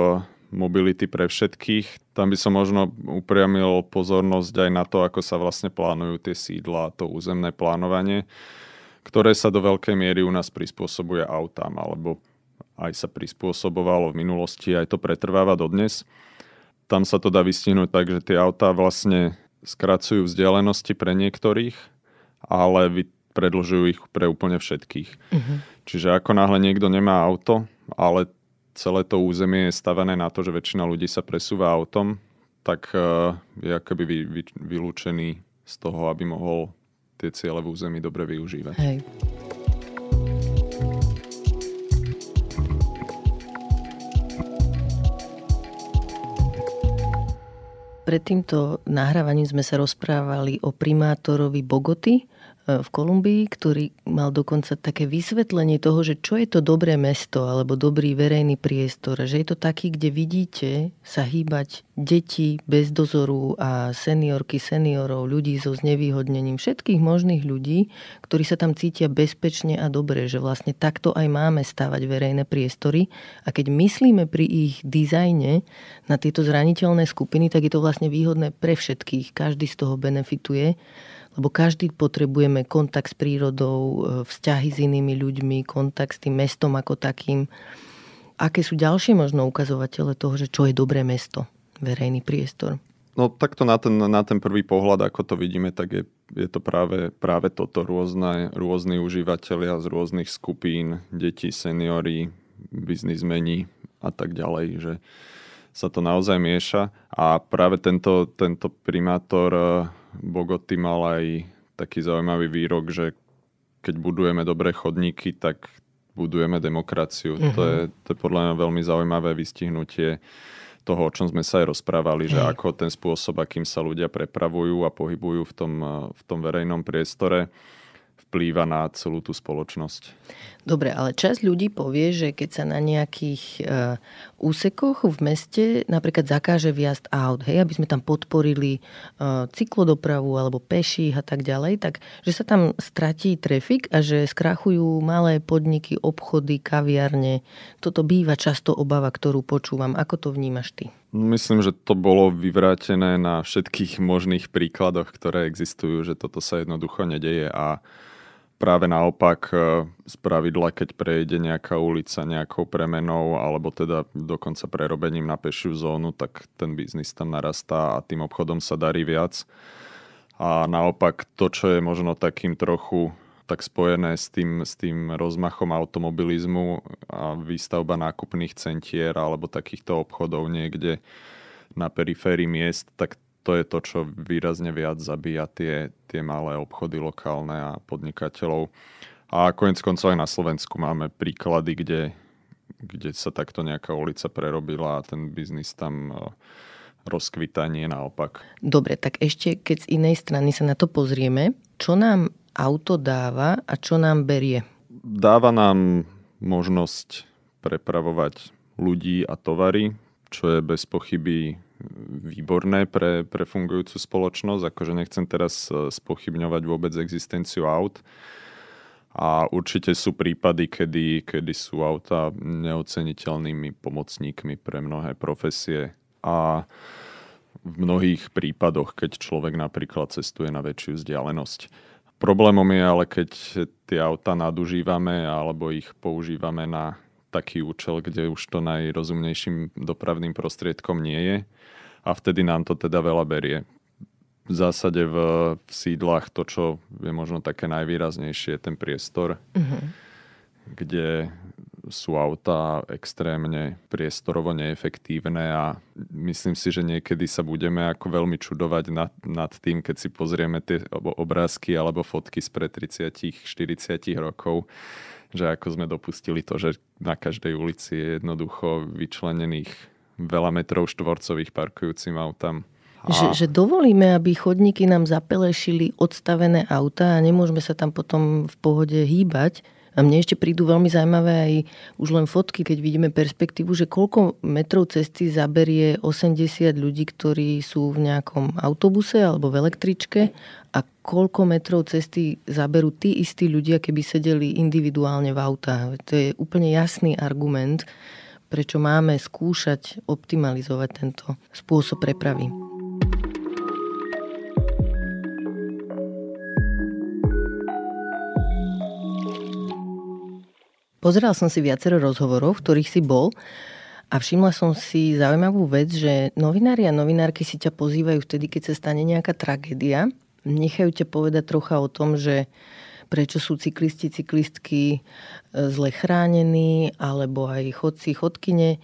B: mobility pre všetkých. Tam by som možno upriamil pozornosť aj na to, ako sa vlastne plánujú tie sídla, to územné plánovanie, ktoré sa do veľkej miery u nás prispôsobuje autám, alebo aj sa prispôsobovalo v minulosti, aj to pretrváva dodnes tam sa to dá vystihnúť tak, že tie autá vlastne skracujú vzdialenosti pre niektorých, ale vy predlžujú ich pre úplne všetkých. Uh-huh. Čiže ako náhle niekto nemá auto, ale celé to územie je stavené na to, že väčšina ľudí sa presúva autom, tak uh, je akoby vy, vy, vylúčený z toho, aby mohol tie ciele v území dobre využívať. Hej.
C: Pred týmto nahrávaním sme sa rozprávali o primátorovi Bogoty, v Kolumbii, ktorý mal dokonca také vysvetlenie toho, že čo je to dobré mesto alebo dobrý verejný priestor. Že je to taký, kde vidíte sa hýbať deti bez dozoru a seniorky, seniorov, ľudí so znevýhodnením, všetkých možných ľudí, ktorí sa tam cítia bezpečne a dobre, že vlastne takto aj máme stavať verejné priestory a keď myslíme pri ich dizajne na tieto zraniteľné skupiny, tak je to vlastne výhodné pre všetkých. Každý z toho benefituje lebo každý potrebujeme kontakt s prírodou, e, vzťahy s inými ľuďmi, kontakt s tým mestom ako takým. Aké sú ďalšie možno ukazovatele toho, že čo je dobré mesto, verejný priestor?
B: No takto na ten, na ten prvý pohľad, ako to vidíme, tak je, je to práve, práve toto. Rôzne, rôzni užívateľia z rôznych skupín, deti, seniory, biznismeni a tak ďalej, že sa to naozaj mieša. A práve tento, tento primátor e, Bogoty mal aj taký zaujímavý výrok, že keď budujeme dobré chodníky, tak budujeme demokraciu. Mm-hmm. To, je, to je podľa mňa veľmi zaujímavé vystihnutie toho, o čom sme sa aj rozprávali, že ako ten spôsob, akým sa ľudia prepravujú a pohybujú v tom, v tom verejnom priestore, vplýva na celú tú spoločnosť.
C: Dobre, ale časť ľudí povie, že keď sa na nejakých uh, úsekoch v meste napríklad zakáže viazd aut, hej, aby sme tam podporili uh, cyklodopravu alebo peších a tak ďalej, tak že sa tam stratí trafik a že skrachujú malé podniky, obchody, kaviarne. Toto býva často obava, ktorú počúvam. Ako to vnímaš ty?
B: Myslím, že to bolo vyvrátené na všetkých možných príkladoch, ktoré existujú, že toto sa jednoducho nedeje a práve naopak e, z pravidla, keď prejde nejaká ulica nejakou premenou alebo teda dokonca prerobením na pešiu zónu, tak ten biznis tam narastá a tým obchodom sa darí viac. A naopak to, čo je možno takým trochu tak spojené s tým, s tým rozmachom automobilizmu a výstavba nákupných centier alebo takýchto obchodov niekde na periférii miest, tak to je to, čo výrazne viac zabíja tie, tie malé obchody lokálne a podnikateľov. A konec koncov aj na Slovensku máme príklady, kde, kde sa takto nejaká ulica prerobila a ten biznis tam e, rozkvitanie naopak.
C: Dobre, tak ešte keď z inej strany sa na to pozrieme, čo nám auto dáva a čo nám berie?
B: Dáva nám možnosť prepravovať ľudí a tovary, čo je bez pochyby výborné pre, pre fungujúcu spoločnosť. Akože nechcem teraz e, spochybňovať vôbec existenciu aut. A určite sú prípady, kedy, kedy sú auta neoceniteľnými pomocníkmi pre mnohé profesie. A v mnohých prípadoch, keď človek napríklad cestuje na väčšiu vzdialenosť. Problémom je ale, keď tie auta nadužívame alebo ich používame na taký účel, kde už to najrozumnejším dopravným prostriedkom nie je a vtedy nám to teda veľa berie. V zásade v, v sídlach to, čo je možno také najvýraznejšie, je ten priestor, uh-huh. kde sú autá extrémne priestorovo neefektívne a myslím si, že niekedy sa budeme ako veľmi čudovať nad, nad tým, keď si pozrieme tie obrázky alebo fotky spred 30-40 rokov, že ako sme dopustili to, že na každej ulici je jednoducho vyčlenených veľa metrov štvorcových parkujúcim autám.
C: A... Že, že dovolíme, aby chodníky nám zapelešili odstavené auta a nemôžeme sa tam potom v pohode hýbať, a mne ešte prídu veľmi zaujímavé aj už len fotky, keď vidíme perspektívu, že koľko metrov cesty zaberie 80 ľudí, ktorí sú v nejakom autobuse alebo v električke a koľko metrov cesty zaberú tí istí ľudia, keby sedeli individuálne v autách. To je úplne jasný argument, prečo máme skúšať optimalizovať tento spôsob prepravy. Pozeral som si viacero rozhovorov, v ktorých si bol a všimla som si zaujímavú vec, že novinári a novinárky si ťa pozývajú vtedy, keď sa stane nejaká tragédia. Nechajú ťa povedať trocha o tom, že prečo sú cyklisti, cyklistky e, zle chránení, alebo aj chodci, chodkyne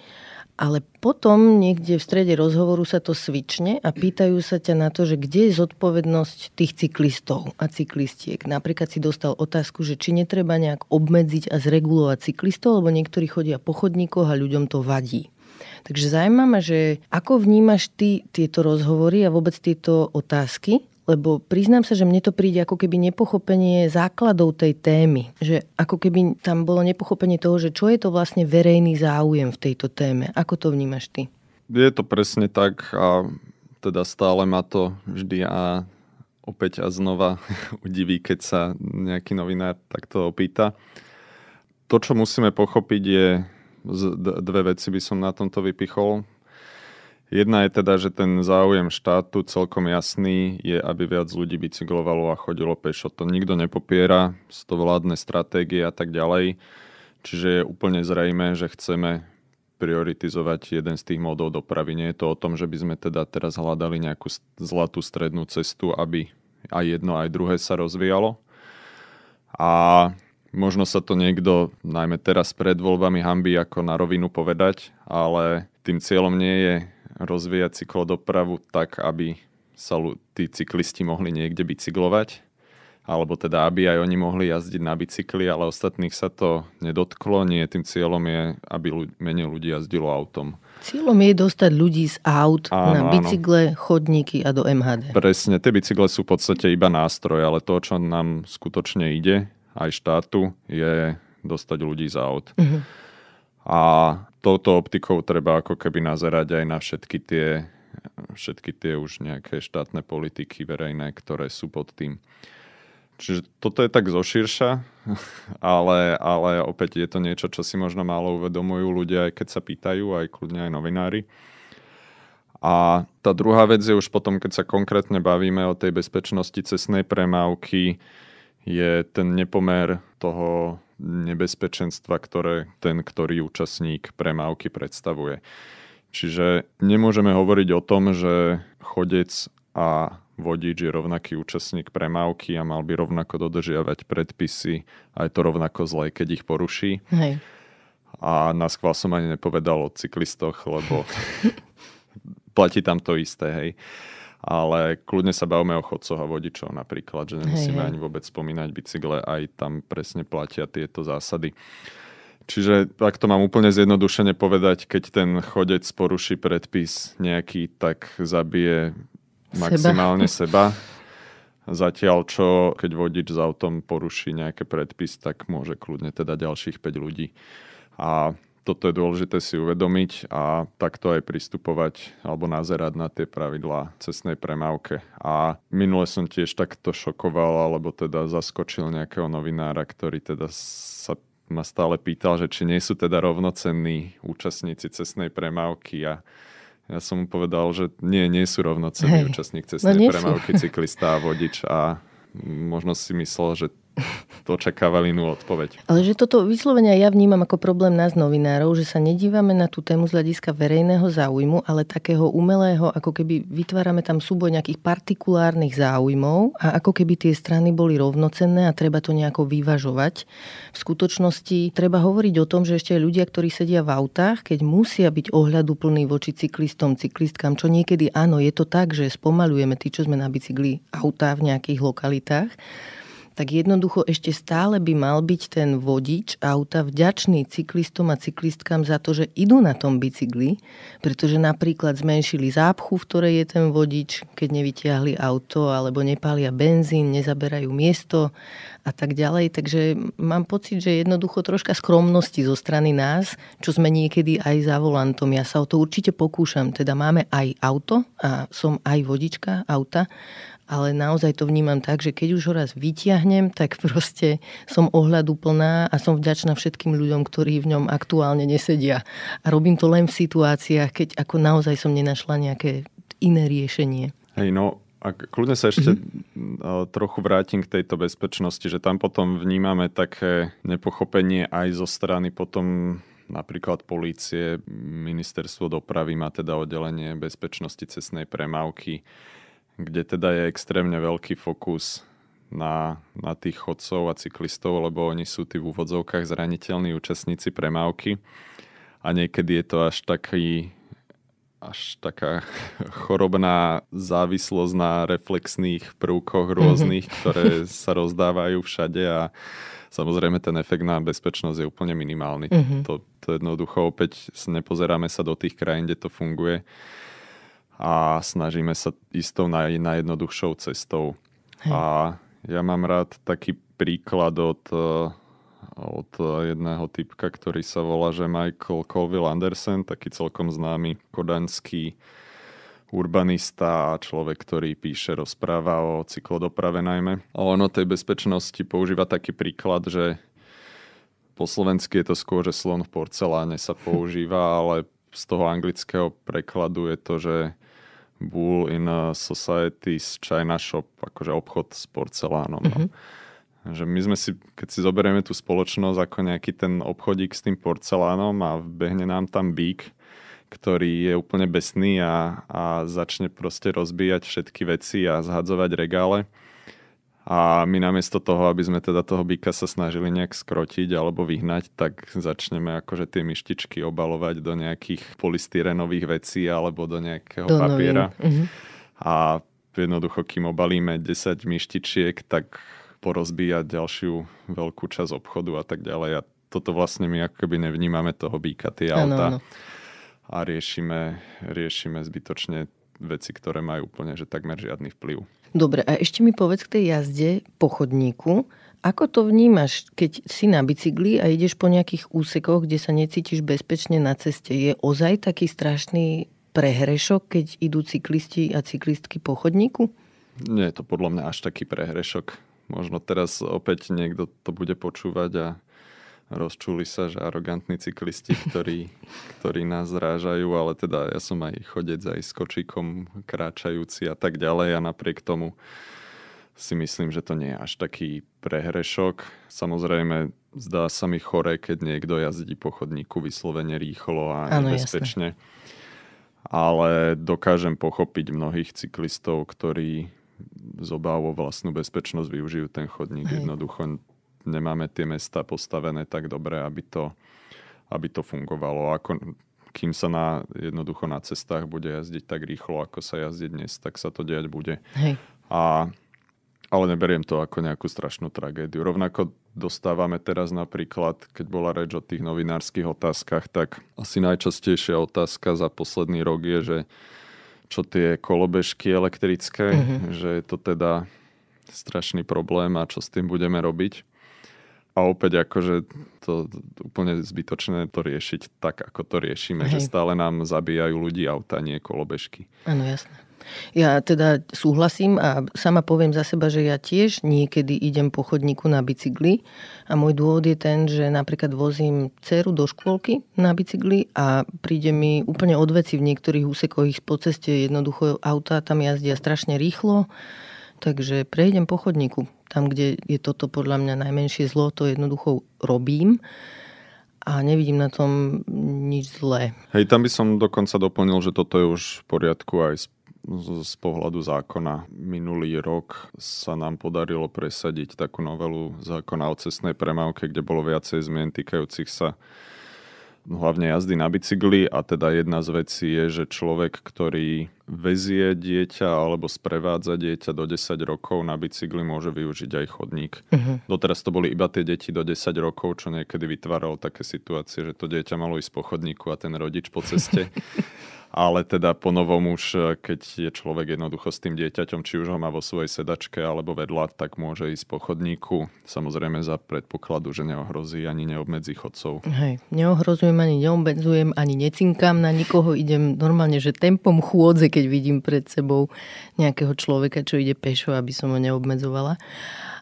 C: ale potom niekde v strede rozhovoru sa to svične a pýtajú sa ťa na to, že kde je zodpovednosť tých cyklistov a cyklistiek. Napríklad si dostal otázku, že či netreba nejak obmedziť a zregulovať cyklistov, lebo niektorí chodia po chodníkoch a ľuďom to vadí. Takže zaujímavé, že ako vnímaš ty tieto rozhovory a vôbec tieto otázky lebo priznám sa, že mne to príde ako keby nepochopenie základov tej témy. Že ako keby tam bolo nepochopenie toho, že čo je to vlastne verejný záujem v tejto téme. Ako to vnímaš ty?
B: Je to presne tak a teda stále ma to vždy a opäť a znova <laughs> udiví, keď sa nejaký novinár takto opýta. To, čo musíme pochopiť je, dve veci by som na tomto vypichol. Jedna je teda, že ten záujem štátu celkom jasný je, aby viac ľudí bicyklovalo a chodilo pešo. To nikto nepopiera, sú to vládne stratégie a tak ďalej. Čiže je úplne zrejme, že chceme prioritizovať jeden z tých módov dopravy. Nie je to o tom, že by sme teda teraz hľadali nejakú zlatú strednú cestu, aby aj jedno, aj druhé sa rozvíjalo. A možno sa to niekto, najmä teraz pred voľbami hamby, ako na rovinu povedať, ale tým cieľom nie je rozvíjať cyklodopravu tak, aby sa tí cyklisti mohli niekde bicyklovať, alebo teda aby aj oni mohli jazdiť na bicykli, ale ostatných sa to nedotklo. Nie, tým cieľom je, aby ľudí, menej ľudí jazdilo autom.
C: Cieľom je dostať ľudí z aut áno, na bicykle, áno. chodníky a do MHD.
B: Presne, tie bicykle sú v podstate iba nástroj, ale to, čo nám skutočne ide, aj štátu, je dostať ľudí z aut. Uh-huh. A touto optikou treba ako keby nazerať aj na všetky tie, všetky tie už nejaké štátne politiky verejné, ktoré sú pod tým. Čiže toto je tak zoširša, <laughs> ale, ale opäť je to niečo, čo si možno málo uvedomujú ľudia, aj keď sa pýtajú, aj kľudne aj novinári. A tá druhá vec je už potom, keď sa konkrétne bavíme o tej bezpečnosti cestnej premávky, je ten nepomer toho nebezpečenstva, ktoré ten, ktorý účastník premávky predstavuje. Čiže nemôžeme hovoriť o tom, že chodec a vodič je rovnaký účastník premávky a mal by rovnako dodržiavať predpisy a je to rovnako zlé, keď ich poruší. Hej. A na schvál som ani nepovedal o cyklistoch, lebo <laughs> platí tam to isté, hej ale kľudne sa bavíme o chodcoch a vodičov napríklad, že nemusíme hej, hej. ani vôbec spomínať bicykle, aj tam presne platia tieto zásady. Čiže ak to mám úplne zjednodušene povedať, keď ten chodec poruší predpis nejaký, tak zabije maximálne <laughs> seba. Zatiaľ čo, keď vodič s autom poruší nejaký predpis, tak môže kľudne teda ďalších 5 ľudí. A toto je dôležité si uvedomiť a takto aj pristupovať alebo nazerať na tie pravidlá cestnej premávke. A minule som tiež takto šokoval, alebo teda zaskočil nejakého novinára, ktorý teda sa ma stále pýtal, že či nie sú teda rovnocenní účastníci cestnej premávky. A ja som mu povedal, že nie, nie sú rovnocenní účastník cestnej no premávky, cyklista a vodič. A možno si myslel, že <laughs> očakávali inú odpoveď.
C: Ale že toto vyslovene ja vnímam ako problém nás novinárov, že sa nedívame na tú tému z hľadiska verejného záujmu, ale takého umelého, ako keby vytvárame tam súboj nejakých partikulárnych záujmov a ako keby tie strany boli rovnocenné a treba to nejako vyvažovať. V skutočnosti treba hovoriť o tom, že ešte aj ľudia, ktorí sedia v autách, keď musia byť ohľaduplní voči cyklistom, cyklistkám, čo niekedy áno, je to tak, že spomalujeme tí, čo sme na bicykli autá v nejakých lokalitách, tak jednoducho ešte stále by mal byť ten vodič auta vďačný cyklistom a cyklistkám za to, že idú na tom bicykli, pretože napríklad zmenšili zápchu, v ktorej je ten vodič, keď nevytiahli auto alebo nepália benzín, nezaberajú miesto a tak ďalej. Takže mám pocit, že jednoducho troška skromnosti zo strany nás, čo sme niekedy aj za volantom. Ja sa o to určite pokúšam. Teda máme aj auto a som aj vodička auta ale naozaj to vnímam tak, že keď už ho raz vytiahnem, tak proste som ohľadu plná a som vďačná všetkým ľuďom, ktorí v ňom aktuálne nesedia. A robím to len v situáciách, keď ako naozaj som nenašla nejaké iné riešenie.
B: Hej, no a kľudne sa ešte mm-hmm. trochu vrátim k tejto bezpečnosti, že tam potom vnímame také nepochopenie aj zo strany potom napríklad polície, ministerstvo dopravy má teda oddelenie bezpečnosti cestnej premávky kde teda je extrémne veľký fokus na, na tých chodcov a cyklistov, lebo oni sú tí v úvodzovkách zraniteľní účastníci premávky a niekedy je to až taký až taká <laughs> chorobná závislosť na reflexných prvkoch mhm. rôznych, ktoré sa rozdávajú všade a samozrejme ten efekt na bezpečnosť je úplne minimálny. Mm-hmm. To, to jednoducho opäť nepozeráme sa do tých krajín, kde to funguje a snažíme sa ísť tou naj, najjednoduchšou cestou. Hej. A ja mám rád taký príklad od, eh, od jedného typka, ktorý sa volá, že Michael Colville Anderson, taký celkom známy kodaňský urbanista a človek, ktorý píše, rozpráva o cyklodoprave najmä. A on o tej bezpečnosti používa taký príklad, že po slovensky je to skôr, že slon v porceláne sa používa, ale z toho anglického prekladu je to, že Bull in Society's China Shop, akože obchod s porcelánom. Mm-hmm. No. Že my sme si, keď si zoberieme tú spoločnosť ako nejaký ten obchodík s tým porcelánom a vbehne nám tam bík, ktorý je úplne besný a, a začne proste rozbíjať všetky veci a zhadzovať regále, a my namiesto toho, aby sme teda toho byka sa snažili nejak skrotiť alebo vyhnať, tak začneme akože tie myštičky obalovať do nejakých polystyrenových vecí alebo do nejakého do papiera. Uh-huh. A jednoducho, kým obalíme 10 myštičiek, tak porozbíjať ďalšiu veľkú časť obchodu a tak ďalej. A toto vlastne my ako keby nevnímame toho býka, tie auta. Ano, ano. A riešime, riešime zbytočne veci, ktoré majú úplne že takmer žiadny vplyv.
C: Dobre, a ešte mi povedz k tej jazde po chodníku. Ako to vnímaš, keď si na bicykli a ideš po nejakých úsekoch, kde sa necítiš bezpečne na ceste? Je ozaj taký strašný prehrešok, keď idú cyklisti a cyklistky po chodníku?
B: Nie je to podľa mňa až taký prehrešok. Možno teraz opäť niekto to bude počúvať a rozčuli sa, že arogantní cyklisti, ktorí, <laughs> ktorí nás zrážajú, ale teda ja som aj chodec aj s kočíkom kráčajúci a tak ďalej a napriek tomu si myslím, že to nie je až taký prehrešok. Samozrejme, zdá sa mi chore, keď niekto jazdí po chodníku vyslovene rýchlo a ano, nebezpečne. Jasne. Ale dokážem pochopiť mnohých cyklistov, ktorí z obáv vlastnú bezpečnosť využijú ten chodník. Hej. Jednoducho nemáme tie mesta postavené tak dobre, aby to, aby to fungovalo. Ako, kým sa na, jednoducho na cestách bude jazdiť tak rýchlo, ako sa jazdí dnes, tak sa to diať bude. Hej. A, ale neberiem to ako nejakú strašnú tragédiu. Rovnako dostávame teraz napríklad, keď bola reč o tých novinárskych otázkach, tak asi najčastejšia otázka za posledný rok je, že čo tie kolobežky elektrické, mm-hmm. že je to teda strašný problém a čo s tým budeme robiť. A opäť akože to úplne zbytočné to riešiť tak, ako to riešime, Hej. že stále nám zabíjajú ľudí auta, nie kolobežky.
C: Áno, jasné. Ja teda súhlasím a sama poviem za seba, že ja tiež niekedy idem po chodníku na bicykli a môj dôvod je ten, že napríklad vozím dceru do škôlky na bicykli a príde mi úplne odveci v niektorých úsekoch ich po ceste jednoducho auta tam jazdia strašne rýchlo takže prejdem po chodníku. Tam, kde je toto podľa mňa najmenšie zlo, to jednoducho robím a nevidím na tom nič zlé.
B: Hej, tam by som dokonca doplnil, že toto je už v poriadku aj z, z pohľadu zákona. Minulý rok sa nám podarilo presadiť takú novelu zákona o cestnej premávke, kde bolo viacej zmien týkajúcich sa hlavne jazdy na bicykli a teda jedna z vecí je, že človek, ktorý vezie dieťa alebo sprevádza dieťa do 10 rokov na bicykli môže využiť aj chodník. Uh-huh. Doteraz to boli iba tie deti do 10 rokov, čo niekedy vytváralo také situácie, že to dieťa malo ísť po chodníku a ten rodič po ceste. <laughs> ale teda po novom už, e, keď je človek jednoducho s tým dieťaťom, či už ho má vo svojej sedačke alebo vedľa, tak môže ísť po chodníku. Samozrejme za predpokladu, že neohrozí ani neobmedzí chodcov.
C: Hej, neohrozujem ani neobmedzujem, ani necinkám na nikoho. Idem normálne, že tempom chôdze, keď vidím pred sebou nejakého človeka, čo ide pešo, aby som ho neobmedzovala.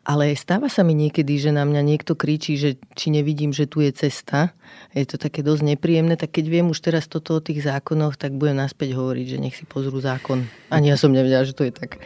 C: Ale stáva sa mi niekedy, že na mňa niekto kričí, že či nevidím, že tu je cesta. Je to také dosť nepríjemné, tak keď viem už teraz toto o tých zákonoch, tak budem naspäť hovoriť, že nech si pozrú zákon. Ani ja som nevedela, že to je tak.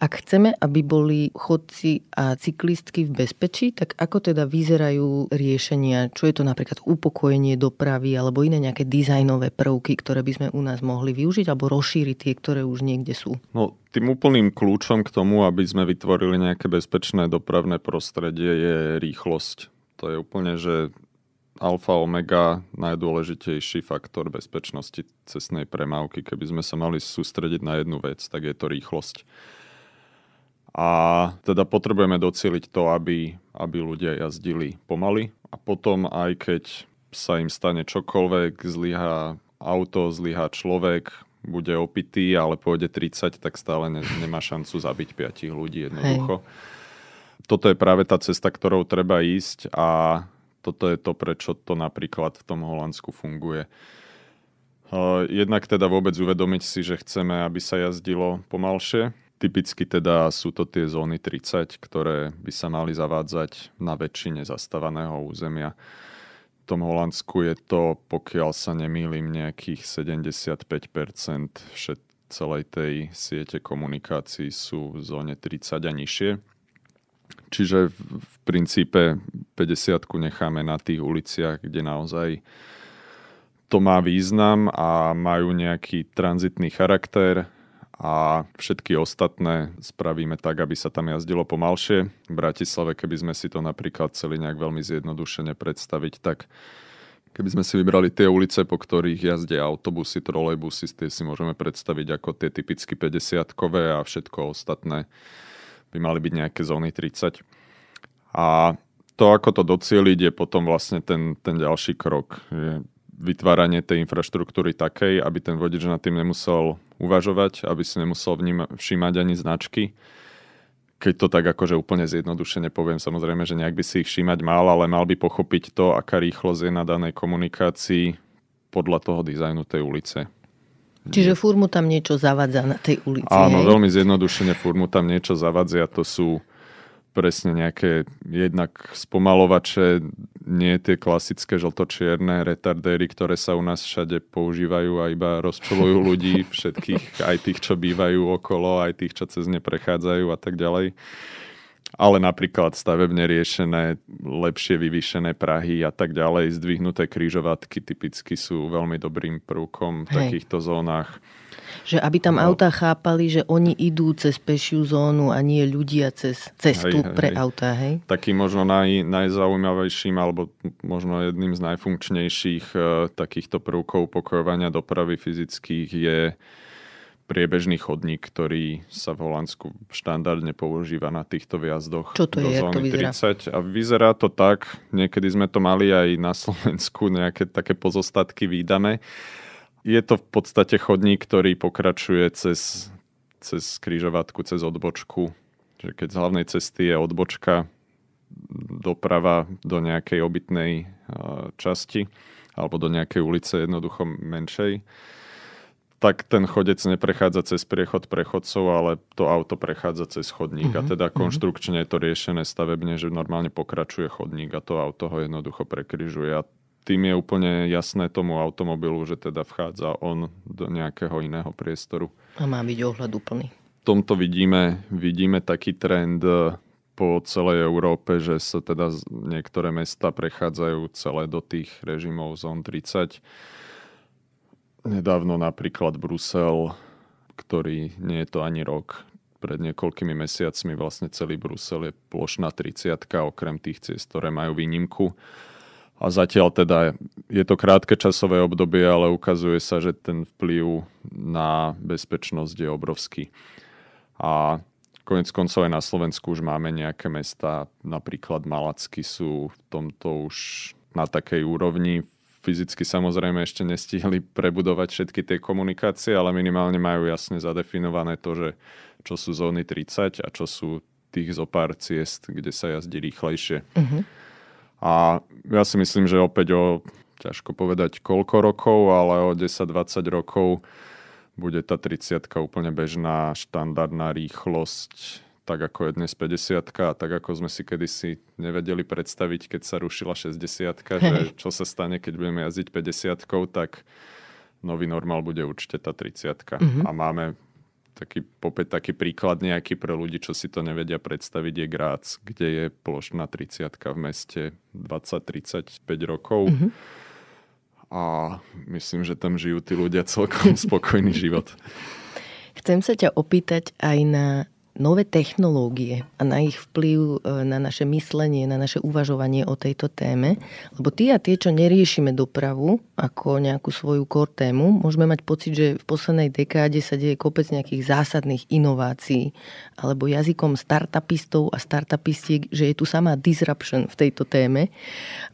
C: Ak chceme, aby boli chodci a cyklistky v bezpečí, tak ako teda vyzerajú riešenia? Čo je to napríklad upokojenie dopravy alebo iné nejaké dizajnové prvky, ktoré by sme u nás mohli využiť alebo rozšíriť tie, ktoré už niekde sú?
B: No, tým úplným kľúčom k tomu, aby sme vytvorili nejaké bezpečné dopravné prostredie, je rýchlosť. To je úplne, že alfa omega najdôležitejší faktor bezpečnosti cestnej premávky. Keby sme sa mali sústrediť na jednu vec, tak je to rýchlosť. A teda potrebujeme docieliť to, aby, aby ľudia jazdili pomaly a potom aj keď sa im stane čokoľvek, zlyhá auto, zlyhá človek, bude opitý, ale pôjde 30, tak stále ne, nemá šancu zabiť 5 ľudí jednoducho. Hej. Toto je práve tá cesta, ktorou treba ísť a toto je to, prečo to napríklad v tom Holandsku funguje. Jednak teda vôbec uvedomiť si, že chceme, aby sa jazdilo pomalšie, Typicky teda sú to tie zóny 30, ktoré by sa mali zavádzať na väčšine zastávaného územia. V tom Holandsku je to, pokiaľ sa nemýlim, nejakých 75% všet celej tej siete komunikácií sú v zóne 30 a nižšie. Čiže v princípe 50 necháme na tých uliciach, kde naozaj to má význam a majú nejaký tranzitný charakter, a všetky ostatné spravíme tak, aby sa tam jazdilo pomalšie. V Bratislave, keby sme si to napríklad chceli nejak veľmi zjednodušene predstaviť, tak keby sme si vybrali tie ulice, po ktorých jazdia autobusy, trolejbusy, tie si môžeme predstaviť ako tie typicky 50-kové a všetko ostatné by mali byť nejaké zóny 30. A to, ako to docieliť, je potom vlastne ten, ten ďalší krok. Je vytváranie tej infraštruktúry takej, aby ten vodič nad tým nemusel uvažovať, aby si nemusel vním všímať ani značky. Keď to tak akože úplne zjednodušene poviem, samozrejme, že nejak by si ich všímať mal, ale mal by pochopiť to, aká rýchlosť je na danej komunikácii podľa toho dizajnu tej ulice.
C: Čiže furmu tam niečo zavadza na tej ulici.
B: Áno,
C: hej?
B: veľmi zjednodušene furmu tam niečo zavadzia. To sú presne nejaké jednak spomalovače, nie tie klasické žltočierne retardéry, ktoré sa u nás všade používajú a iba rozčulujú <laughs> ľudí, všetkých, aj tých, čo bývajú okolo, aj tých, čo cez ne prechádzajú a tak ďalej. Ale napríklad stavebne riešené, lepšie vyvýšené Prahy a tak ďalej, zdvihnuté krížovatky typicky sú veľmi dobrým prvkom v Hej. takýchto zónach
C: že aby tam no. auta chápali, že oni idú cez pešiu zónu a nie ľudia cez cestu hej, pre hej. auta, hej?
B: Takým možno naj, najzaujímavejším alebo možno jedným z najfunkčnejších uh, takýchto prvkov pokojovania dopravy fyzických je priebežný chodník, ktorý sa v Holandsku štandardne používa na týchto vjazdoch
C: Čo to do je, zóny
B: to 30. A vyzerá to tak, niekedy sme to mali aj na Slovensku, nejaké také pozostatky výdame, je to v podstate chodník, ktorý pokračuje cez, cez krížovatku, cez odbočku. Že keď z hlavnej cesty je odbočka doprava do nejakej obytnej časti alebo do nejakej ulice jednoducho menšej, tak ten chodec neprechádza cez priechod prechodcov, ale to auto prechádza cez chodník. Uh-huh, a mhm, teda mhm. konštrukčne je to riešené stavebne, že normálne pokračuje chodník a to auto ho jednoducho prekryžuje. A tým je úplne jasné tomu automobilu, že teda vchádza on do nejakého iného priestoru.
C: A má byť ohľad úplný.
B: V tomto vidíme, vidíme taký trend e, po celej Európe, že sa teda niektoré mesta prechádzajú celé do tých režimov zón 30. Nedávno napríklad Brusel, ktorý nie je to ani rok, pred niekoľkými mesiacmi vlastne celý Brusel je plošná 30 okrem tých ciest, ktoré majú výnimku. A zatiaľ teda je to krátke časové obdobie, ale ukazuje sa, že ten vplyv na bezpečnosť je obrovský. A konec koncov aj na Slovensku už máme nejaké mesta, napríklad Malacky sú v tomto už na takej úrovni. Fyzicky samozrejme ešte nestihli prebudovať všetky tie komunikácie, ale minimálne majú jasne zadefinované to, že čo sú zóny 30 a čo sú tých zo pár ciest, kde sa jazdí rýchlejšie. Uh-huh. A ja si myslím, že opäť o, ťažko povedať koľko rokov, ale o 10-20 rokov bude tá 30 úplne bežná štandardná rýchlosť, tak ako je dnes 50 a tak ako sme si kedysi nevedeli predstaviť, keď sa rušila 60 že čo sa stane, keď budeme jazdiť 50 tak nový normál bude určite tá 30 mm-hmm. A máme taký, popäť taký príklad nejaký pre ľudí, čo si to nevedia predstaviť, je Grác, kde je plošná 30 v meste 20-35 rokov. Mm-hmm a myslím, že tam žijú tí ľudia celkom <laughs> spokojný život.
C: Chcem sa ťa opýtať aj na nové technológie a na ich vplyv e, na naše myslenie, na naše uvažovanie o tejto téme. Lebo tí a tie, čo neriešime dopravu ako nejakú svoju core tému, môžeme mať pocit, že v poslednej dekáde sa deje kopec nejakých zásadných inovácií alebo jazykom startupistov a startupistiek, že je tu sama disruption v tejto téme.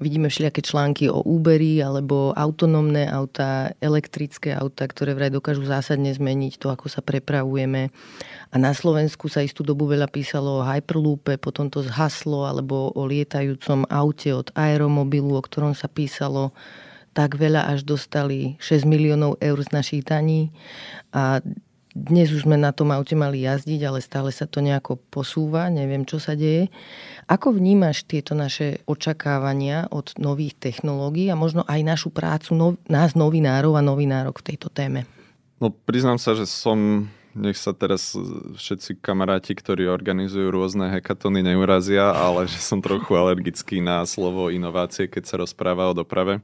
C: Vidíme všelijaké články o Uberi alebo autonómne auta, elektrické auta, ktoré vraj dokážu zásadne zmeniť to, ako sa prepravujeme. A na Slovensku sa istú dobu veľa písalo o Hyperloope, potom to zhaslo, alebo o lietajúcom aute od aeromobilu, o ktorom sa písalo tak veľa, až dostali 6 miliónov eur z našich daní. A dnes už sme na tom aute mali jazdiť, ale stále sa to nejako posúva, neviem, čo sa deje. Ako vnímaš tieto naše očakávania od nových technológií a možno aj našu prácu nov, nás novinárov a novinárok v tejto téme?
B: No priznám sa, že som nech sa teraz všetci kamaráti, ktorí organizujú rôzne hekatony, neurazia, ale že som trochu alergický na slovo inovácie, keď sa rozpráva o doprave.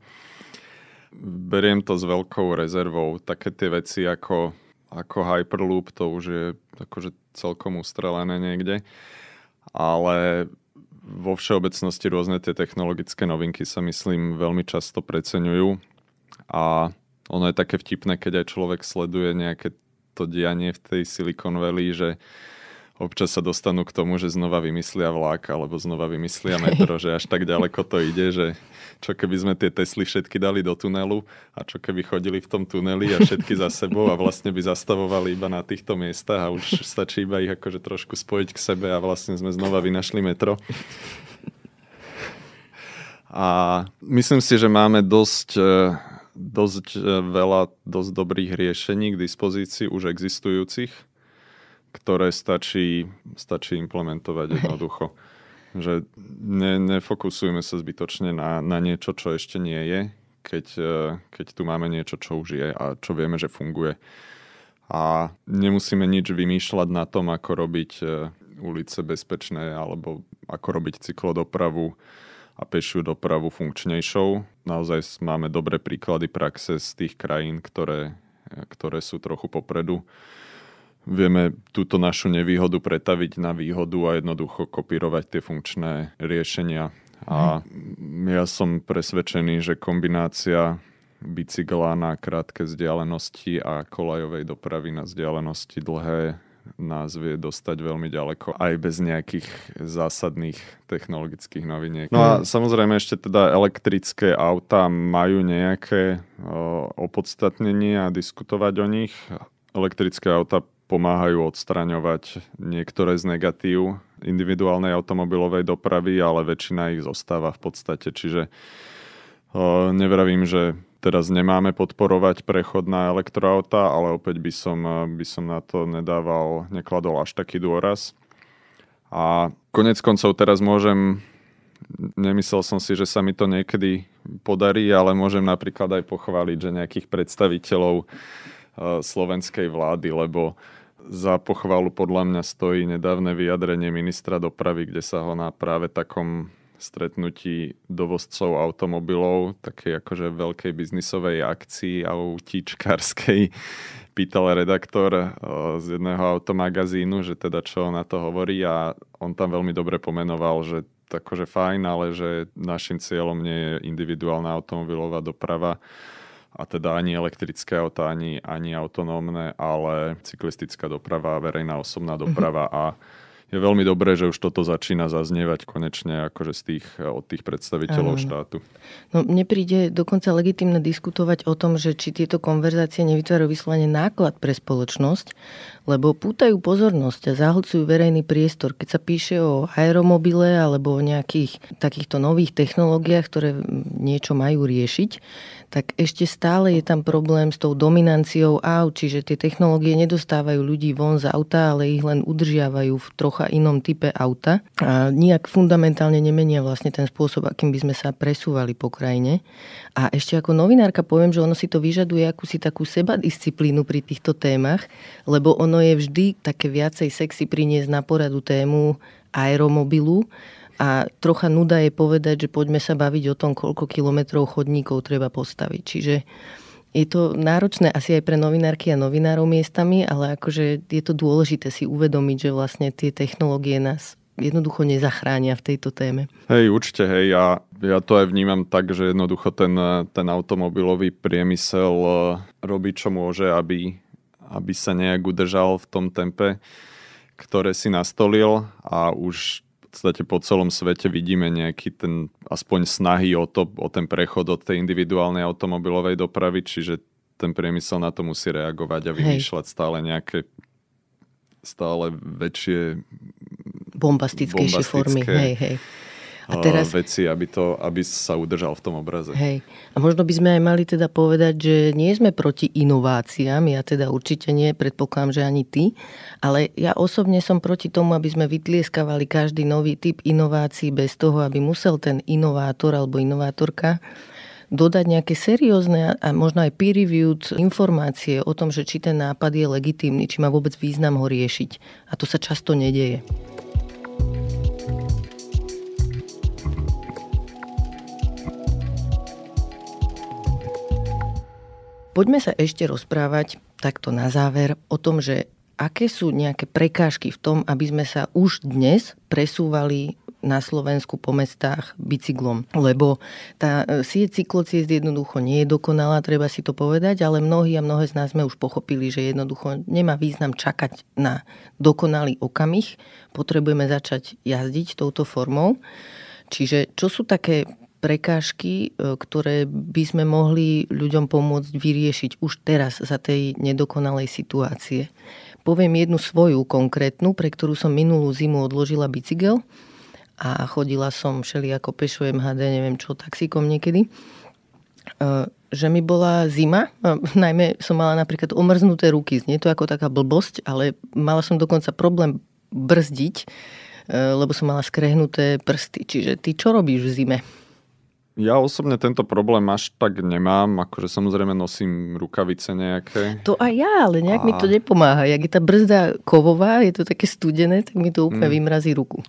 B: Beriem to s veľkou rezervou. Také tie veci ako, ako Hyperloop, to už je akože celkom ustrelené niekde. Ale vo všeobecnosti rôzne tie technologické novinky sa myslím veľmi často preceňujú a ono je také vtipné, keď aj človek sleduje nejaké to dianie v tej Silicon Valley, že občas sa dostanú k tomu, že znova vymyslia vlak alebo znova vymyslia <laughs> metro, že až tak ďaleko to ide, že čo keby sme tie Tesly všetky dali do tunelu a čo keby chodili v tom tuneli a všetky za sebou a vlastne by zastavovali iba na týchto miestach a už stačí iba ich akože trošku spojiť k sebe a vlastne sme znova vynašli metro. A myslím si, že máme dosť dosť e, veľa dosť dobrých riešení k dispozícii už existujúcich, ktoré stačí, stačí implementovať <laughs> jednoducho. Že ne, nefokusujeme sa zbytočne na, na niečo, čo ešte nie je, keď, e, keď tu máme niečo, čo už je a čo vieme, že funguje. A nemusíme nič vymýšľať na tom, ako robiť e, ulice bezpečné alebo ako robiť cyklodopravu a pešiu dopravu funkčnejšou. Naozaj máme dobré príklady praxe z tých krajín, ktoré, ktoré sú trochu popredu. Vieme túto našu nevýhodu pretaviť na výhodu a jednoducho kopírovať tie funkčné riešenia. A ja som presvedčený, že kombinácia bicykla na krátke vzdialenosti a kolajovej dopravy na vzdialenosti dlhé nás vie dostať veľmi ďaleko aj bez nejakých zásadných technologických noviniek. No a samozrejme ešte teda elektrické auta majú nejaké opodstatnenie a diskutovať o nich. Elektrické auta pomáhajú odstraňovať niektoré z negatív individuálnej automobilovej dopravy, ale väčšina ich zostáva v podstate. Čiže o, nevravím, že teraz nemáme podporovať prechod na elektroauta, ale opäť by som, by som na to nedával, nekladol až taký dôraz. A konec koncov teraz môžem nemyslel som si, že sa mi to niekedy podarí, ale môžem napríklad aj pochváliť, že nejakých predstaviteľov slovenskej vlády, lebo za pochvalu podľa mňa stojí nedávne vyjadrenie ministra dopravy, kde sa ho na práve takom stretnutí dovozcov automobilov, také akože veľkej biznisovej akcii autíčkarskej, <laughs> pýtal redaktor eh, z jedného automagazínu, že teda čo na to hovorí a on tam veľmi dobre pomenoval, že akože fajn, ale že našim cieľom nie je individuálna automobilová doprava, a teda ani elektrické auta, ani, ani autonómne, ale cyklistická doprava, verejná osobná doprava mm-hmm. a je veľmi dobré, že už toto začína zaznievať konečne akože z tých, od tých predstaviteľov ano. štátu.
C: No mne príde dokonca legitimne diskutovať o tom, že či tieto konverzácie nevytvárajú vyslovene náklad pre spoločnosť, lebo pútajú pozornosť a zahlcujú verejný priestor. Keď sa píše o aeromobile alebo o nejakých takýchto nových technológiách, ktoré niečo majú riešiť, tak ešte stále je tam problém s tou dominanciou aut, čiže tie technológie nedostávajú ľudí von z auta, ale ich len udržiavajú v trocha inom type auta a nijak fundamentálne nemenia vlastne ten spôsob, akým by sme sa presúvali po krajine. A ešte ako novinárka poviem, že ono si to vyžaduje akúsi takú sebadisciplínu pri týchto témach, lebo ono je vždy také viacej sexy priniesť na poradu tému aeromobilu, a trocha nuda je povedať, že poďme sa baviť o tom, koľko kilometrov chodníkov treba postaviť. Čiže je to náročné asi aj pre novinárky a novinárov miestami, ale akože je to dôležité si uvedomiť, že vlastne tie technológie nás jednoducho nezachránia v tejto téme.
B: Hej, určite, hej. Ja, ja to aj vnímam tak, že jednoducho ten, ten automobilový priemysel eh, robí, čo môže, aby, aby sa nejak udržal v tom tempe, ktoré si nastolil a už podstate po celom svete vidíme nejaký ten, aspoň snahy o, to, o ten prechod od tej individuálnej automobilovej dopravy, čiže ten priemysel na to musí reagovať a vymýšľať Hej. stále nejaké stále väčšie
C: bombastickejšie bombastické, formy. Hej, hej
B: a teraz... veci, aby, to, aby sa udržal v tom obraze.
C: Hej. A možno by sme aj mali teda povedať, že nie sme proti inováciám, ja teda určite nie, predpokladám, že ani ty, ale ja osobne som proti tomu, aby sme vytlieskavali každý nový typ inovácií bez toho, aby musel ten inovátor alebo inovátorka dodať nejaké seriózne a možno aj peer-reviewed informácie o tom, že či ten nápad je legitímny, či má vôbec význam ho riešiť. A to sa často nedeje. Poďme sa ešte rozprávať takto na záver o tom, že aké sú nejaké prekážky v tom, aby sme sa už dnes presúvali na Slovensku po mestách bicyklom. Lebo tá e, sieť cyklociest jednoducho nie je dokonalá, treba si to povedať, ale mnohí a mnohé z nás sme už pochopili, že jednoducho nemá význam čakať na dokonalý okamih. Potrebujeme začať jazdiť touto formou. Čiže čo sú také prekážky, e, ktoré by sme mohli ľuďom pomôcť vyriešiť už teraz za tej nedokonalej situácie. Poviem jednu svoju konkrétnu, pre ktorú som minulú zimu odložila bicykel a chodila som všeli ako pešo MHD, neviem čo, taxíkom niekedy e, že mi bola zima, najmä som mala napríklad omrznuté ruky, znie to ako taká blbosť, ale mala som dokonca problém brzdiť, e, lebo som mala skrehnuté prsty. Čiže ty čo robíš v zime?
B: Ja osobne tento problém až tak nemám, akože samozrejme nosím rukavice nejaké.
C: To aj ja, ale nejak a... mi to nepomáha. Jak je tá brzda kovová, je to také studené, tak mi to úplne mm. vymrazí ruku.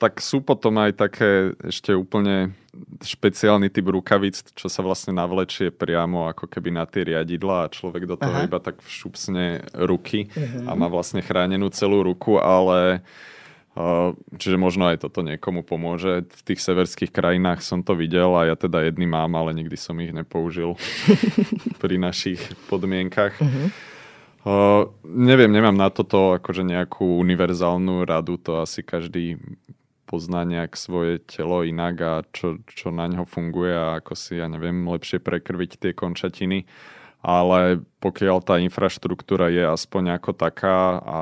B: Tak sú potom aj také ešte úplne špeciálny typ rukavic, čo sa vlastne navlečie priamo ako keby na tie riadidla a človek do toho Aha. iba tak všupsne ruky uh-huh. a má vlastne chránenú celú ruku, ale Čiže možno aj toto niekomu pomôže. V tých severských krajinách som to videl a ja teda jedný mám, ale nikdy som ich nepoužil <laughs> pri našich podmienkach. Uh-huh. Uh, neviem, nemám na toto akože nejakú univerzálnu radu, to asi každý pozná nejak svoje telo inak a čo, čo na ňo funguje a ako si, ja neviem, lepšie prekrviť tie končatiny. Ale pokiaľ tá infraštruktúra je aspoň ako taká a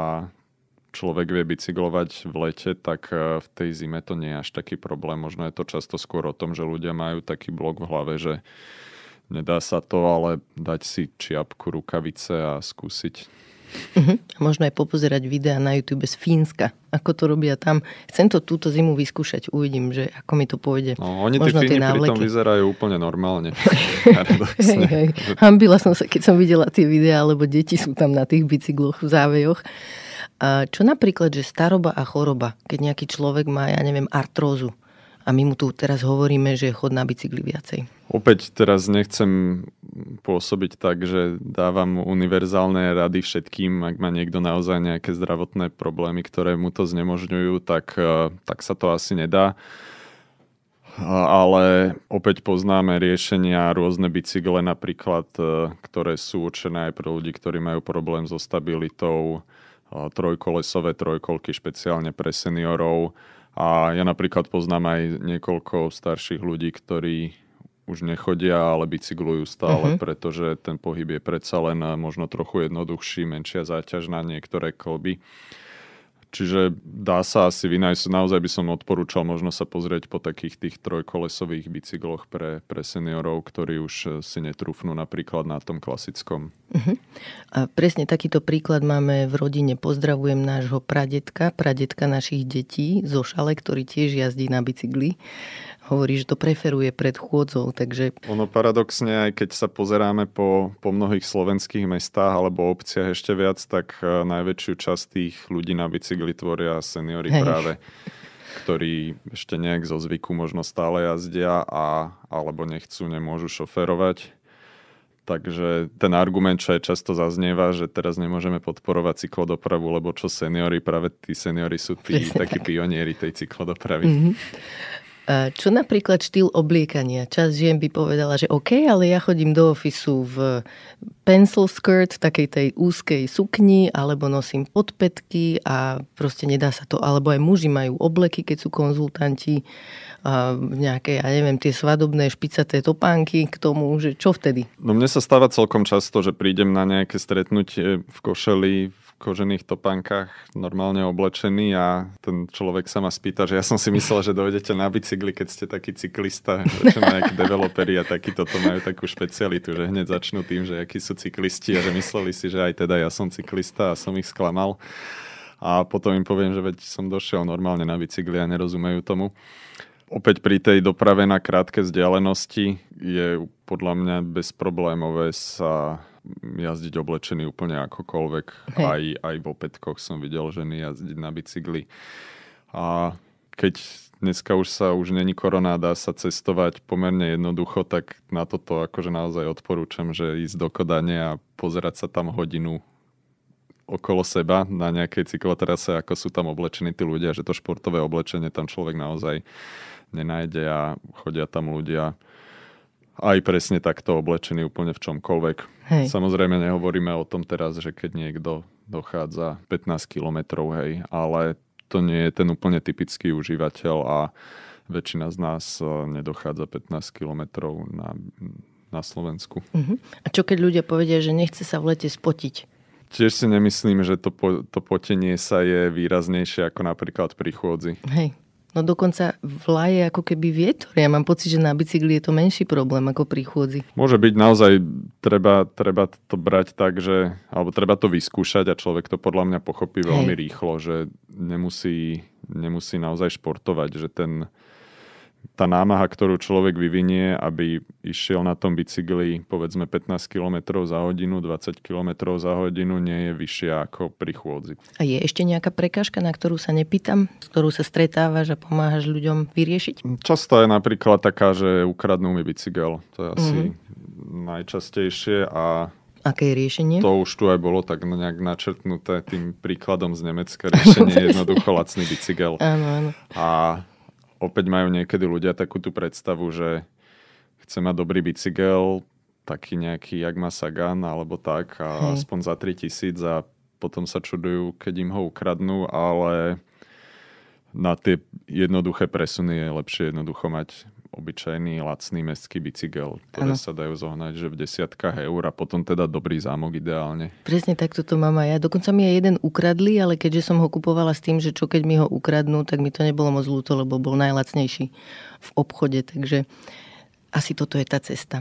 B: človek vie bicyklovať v lete, tak e, v tej zime to nie je až taký problém. Možno je to často skôr o tom, že ľudia majú taký blok v hlave, že nedá sa to, ale dať si čiapku, rukavice a skúsiť.
C: Uh-huh. Možno aj popozerať videá na YouTube z Fínska, ako to robia tam. Chcem to túto zimu vyskúšať, uvidím, že ako mi to pôjde.
B: No, oni možno tí Fíni pritom vyzerajú úplne normálne. <laughs>
C: hej, hej. Hambila som sa, keď som videla tie videá, lebo deti sú tam na tých bicykloch v závejoch. Čo napríklad, že staroba a choroba, keď nejaký človek má, ja neviem, artrózu a my mu tu teraz hovoríme, že chod na bicykli viacej.
B: Opäť teraz nechcem pôsobiť tak, že dávam univerzálne rady všetkým, ak má niekto naozaj nejaké zdravotné problémy, ktoré mu to znemožňujú, tak, eh, tak sa to asi nedá. Ale opäť poznáme riešenia, rôzne bicykle napríklad, eh, ktoré sú určené aj pre ľudí, ktorí majú problém so stabilitou, trojkolesové trojkolky špeciálne pre seniorov, a ja napríklad poznám aj niekoľko starších ľudí, ktorí už nechodia, ale bicyklujú stále, uh-huh. pretože ten pohyb je predsa len možno trochu jednoduchší, menšia záťaž na niektoré kolby. Čiže dá sa asi vynájsť, naozaj by som odporúčal možno sa pozrieť po takých tých trojkolesových bicykloch pre, pre seniorov, ktorí už eh, si netrúfnú napríklad na tom klasickom. Uh-huh.
C: A presne takýto príklad máme v rodine. Pozdravujem nášho pradetka, pradetka našich detí zo Šale, ktorý tiež jazdí na bicykli hovorí, že to preferuje pred chôdzou. Takže...
B: Ono paradoxne, aj keď sa pozeráme po, po mnohých slovenských mestách alebo obciach ešte viac, tak e, najväčšiu časť tých ľudí na bicykli tvoria seniory Hej. práve ktorí ešte nejak zo zvyku možno stále jazdia a, alebo nechcú, nemôžu šoferovať. Takže ten argument, čo aj často zaznieva, že teraz nemôžeme podporovať cyklodopravu, lebo čo seniory, práve tí seniory sú tí takí pionieri tej cyklodopravy. Mm-hmm.
C: Čo napríklad štýl obliekania? Čas žien by povedala, že OK, ale ja chodím do ofisu v pencil skirt, takej tej úzkej sukni, alebo nosím podpetky a proste nedá sa to. Alebo aj muži majú obleky, keď sú konzultanti, nejaké, ja neviem, tie svadobné špicaté topánky k tomu, že čo vtedy?
B: No mne sa stáva celkom často, že prídem na nejaké stretnutie v košeli, v kožených topánkach normálne oblečený a ten človek sa ma spýta, že ja som si myslel, že dojdete na bicykli, keď ste taký cyklista, že nejakí developeri a takí toto majú takú špecialitu, že hneď začnú tým, že akí sú cyklisti a že mysleli si, že aj teda ja som cyklista a som ich sklamal. A potom im poviem, že veď som došiel normálne na bicykli a nerozumejú tomu. Opäť pri tej doprave na krátke vzdialenosti je podľa mňa bezproblémové sa jazdiť oblečený úplne akokoľvek. Hey. Aj, aj v opätkoch som videl ženy jazdiť na bicykli. A keď dneska už sa už není korona, dá sa cestovať pomerne jednoducho, tak na toto akože naozaj odporúčam, že ísť do Kodane a pozerať sa tam hodinu okolo seba na nejakej cyklotrase, ako sú tam oblečení tí ľudia, že to športové oblečenie tam človek naozaj nenájde a chodia tam ľudia aj presne takto oblečený úplne v čomkoľvek. Hej. Samozrejme nehovoríme o tom teraz, že keď niekto dochádza 15 kilometrov, hej, ale to nie je ten úplne typický užívateľ a väčšina z nás e, nedochádza 15 kilometrov na, na Slovensku. Uh-huh.
C: A čo keď ľudia povedia, že nechce sa v lete spotiť?
B: Tiež si nemyslím, že to, po, to potenie sa je výraznejšie ako napríklad pri chôdzi.
C: Hej. No dokonca vlaje ako keby vietor. Ja mám pocit, že na bicykli je to menší problém ako pri chôdzi.
B: Môže byť naozaj, treba, treba to brať tak, že, alebo treba to vyskúšať a človek to podľa mňa pochopí veľmi Hej. rýchlo, že nemusí, nemusí naozaj športovať, že ten, tá námaha, ktorú človek vyvinie, aby išiel na tom bicykli povedzme 15 km za hodinu, 20 km za hodinu, nie je vyššia ako pri chôdzi.
C: A je ešte nejaká prekážka, na ktorú sa nepýtam, s ktorú sa stretávaš a pomáhaš ľuďom vyriešiť?
B: Často je napríklad taká, že ukradnú mi bicykel. To je asi mm-hmm. najčastejšie a
C: Aké je riešenie?
B: To už tu aj bolo tak nejak načrtnuté tým príkladom z Nemecka. Riešenie je <laughs> jednoducho lacný bicykel.
C: Áno, áno.
B: A opäť majú niekedy ľudia takú tú predstavu, že chce mať dobrý bicykel, taký nejaký Jagma Sagan alebo tak, a Hej. aspoň za 3000 a potom sa čudujú, keď im ho ukradnú, ale na tie jednoduché presuny je lepšie jednoducho mať obyčajný lacný mestský bicykel, ktoré ano. sa dajú zohnať že v desiatkách eur a potom teda dobrý zámok ideálne.
C: Presne tak toto mám aj ja. Dokonca mi aj jeden ukradli, ale keďže som ho kupovala s tým, že čo keď mi ho ukradnú, tak mi to nebolo moc ľúto, lebo bol najlacnejší v obchode. Takže asi toto je tá cesta.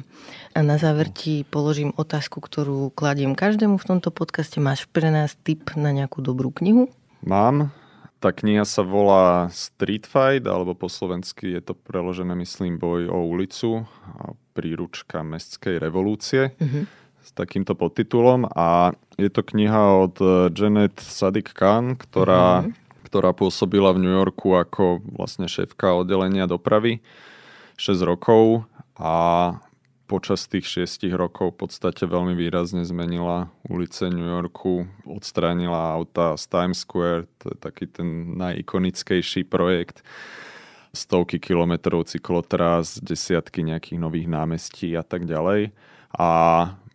C: A na záver ti položím otázku, ktorú kladiem každému v tomto podcaste. Máš pre nás tip na nejakú dobrú knihu?
B: Mám. Tá kniha sa volá Street Fight, alebo po slovensky je to preložené, myslím, boj o ulicu a príručka mestskej revolúcie. Uh-huh. S takýmto podtitulom a je to kniha od Janet Sadik Khan, ktorá, uh-huh. ktorá pôsobila v New Yorku ako vlastne šéfka oddelenia dopravy 6 rokov a počas tých šiestich rokov v podstate veľmi výrazne zmenila ulice New Yorku, odstránila auta z Times Square, to je taký ten najikonickejší projekt, stovky kilometrov cyklotrás, desiatky nejakých nových námestí a tak ďalej. A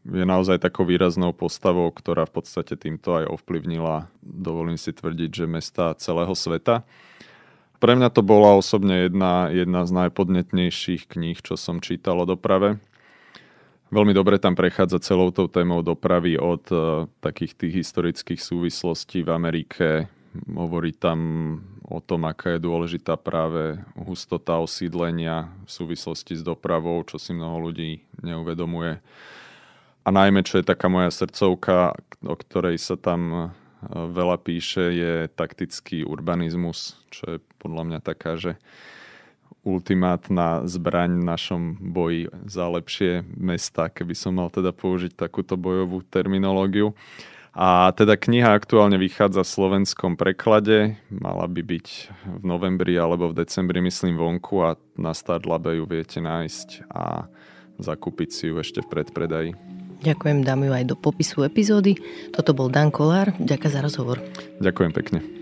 B: je naozaj takou výraznou postavou, ktorá v podstate týmto aj ovplyvnila, dovolím si tvrdiť, že mesta celého sveta. Pre mňa to bola osobne jedna, jedna z najpodnetnejších kníh, čo som čítal o doprave. Veľmi dobre tam prechádza celou tou témou dopravy od uh, takých tých historických súvislostí v Amerike. Hovorí tam o tom, aká je dôležitá práve hustota osídlenia v súvislosti s dopravou, čo si mnoho ľudí neuvedomuje. A najmä, čo je taká moja srdcovka, o ktorej sa tam veľa píše, je taktický urbanizmus, čo je podľa mňa taká, že ultimátna zbraň v našom boji za lepšie mesta, keby som mal teda použiť takúto bojovú terminológiu. A teda kniha aktuálne vychádza v slovenskom preklade, mala by byť v novembri alebo v decembri, myslím, vonku a na Startlabe ju viete nájsť a zakúpiť si ju ešte v predpredaji.
C: Ďakujem, dám ju aj do popisu epizódy. Toto bol Dan Kolár, ďakujem za rozhovor.
B: Ďakujem pekne.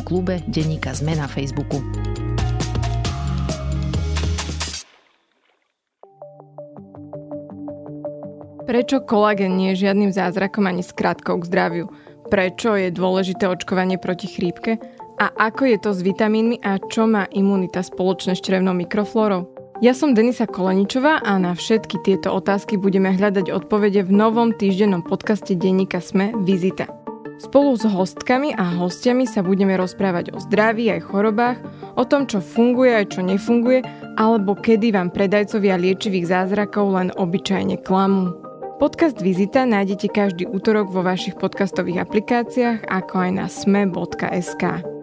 A: klube Denníka Zme na Facebooku.
D: Prečo kolagen nie je žiadnym zázrakom ani skratkou k zdraviu? Prečo je dôležité očkovanie proti chrípke? A ako je to s vitamínmi a čo má imunita spoločné s črevnou mikroflórou? Ja som Denisa Koleničová a na všetky tieto otázky budeme hľadať odpovede v novom týždennom podcaste denníka Sme Vizita. Spolu s hostkami a hostiami sa budeme rozprávať o zdraví aj chorobách, o tom, čo funguje aj čo nefunguje, alebo kedy vám predajcovia liečivých zázrakov len obyčajne klamú. Podcast Vizita nájdete každý útorok vo vašich podcastových aplikáciách, ako aj na sme.sk.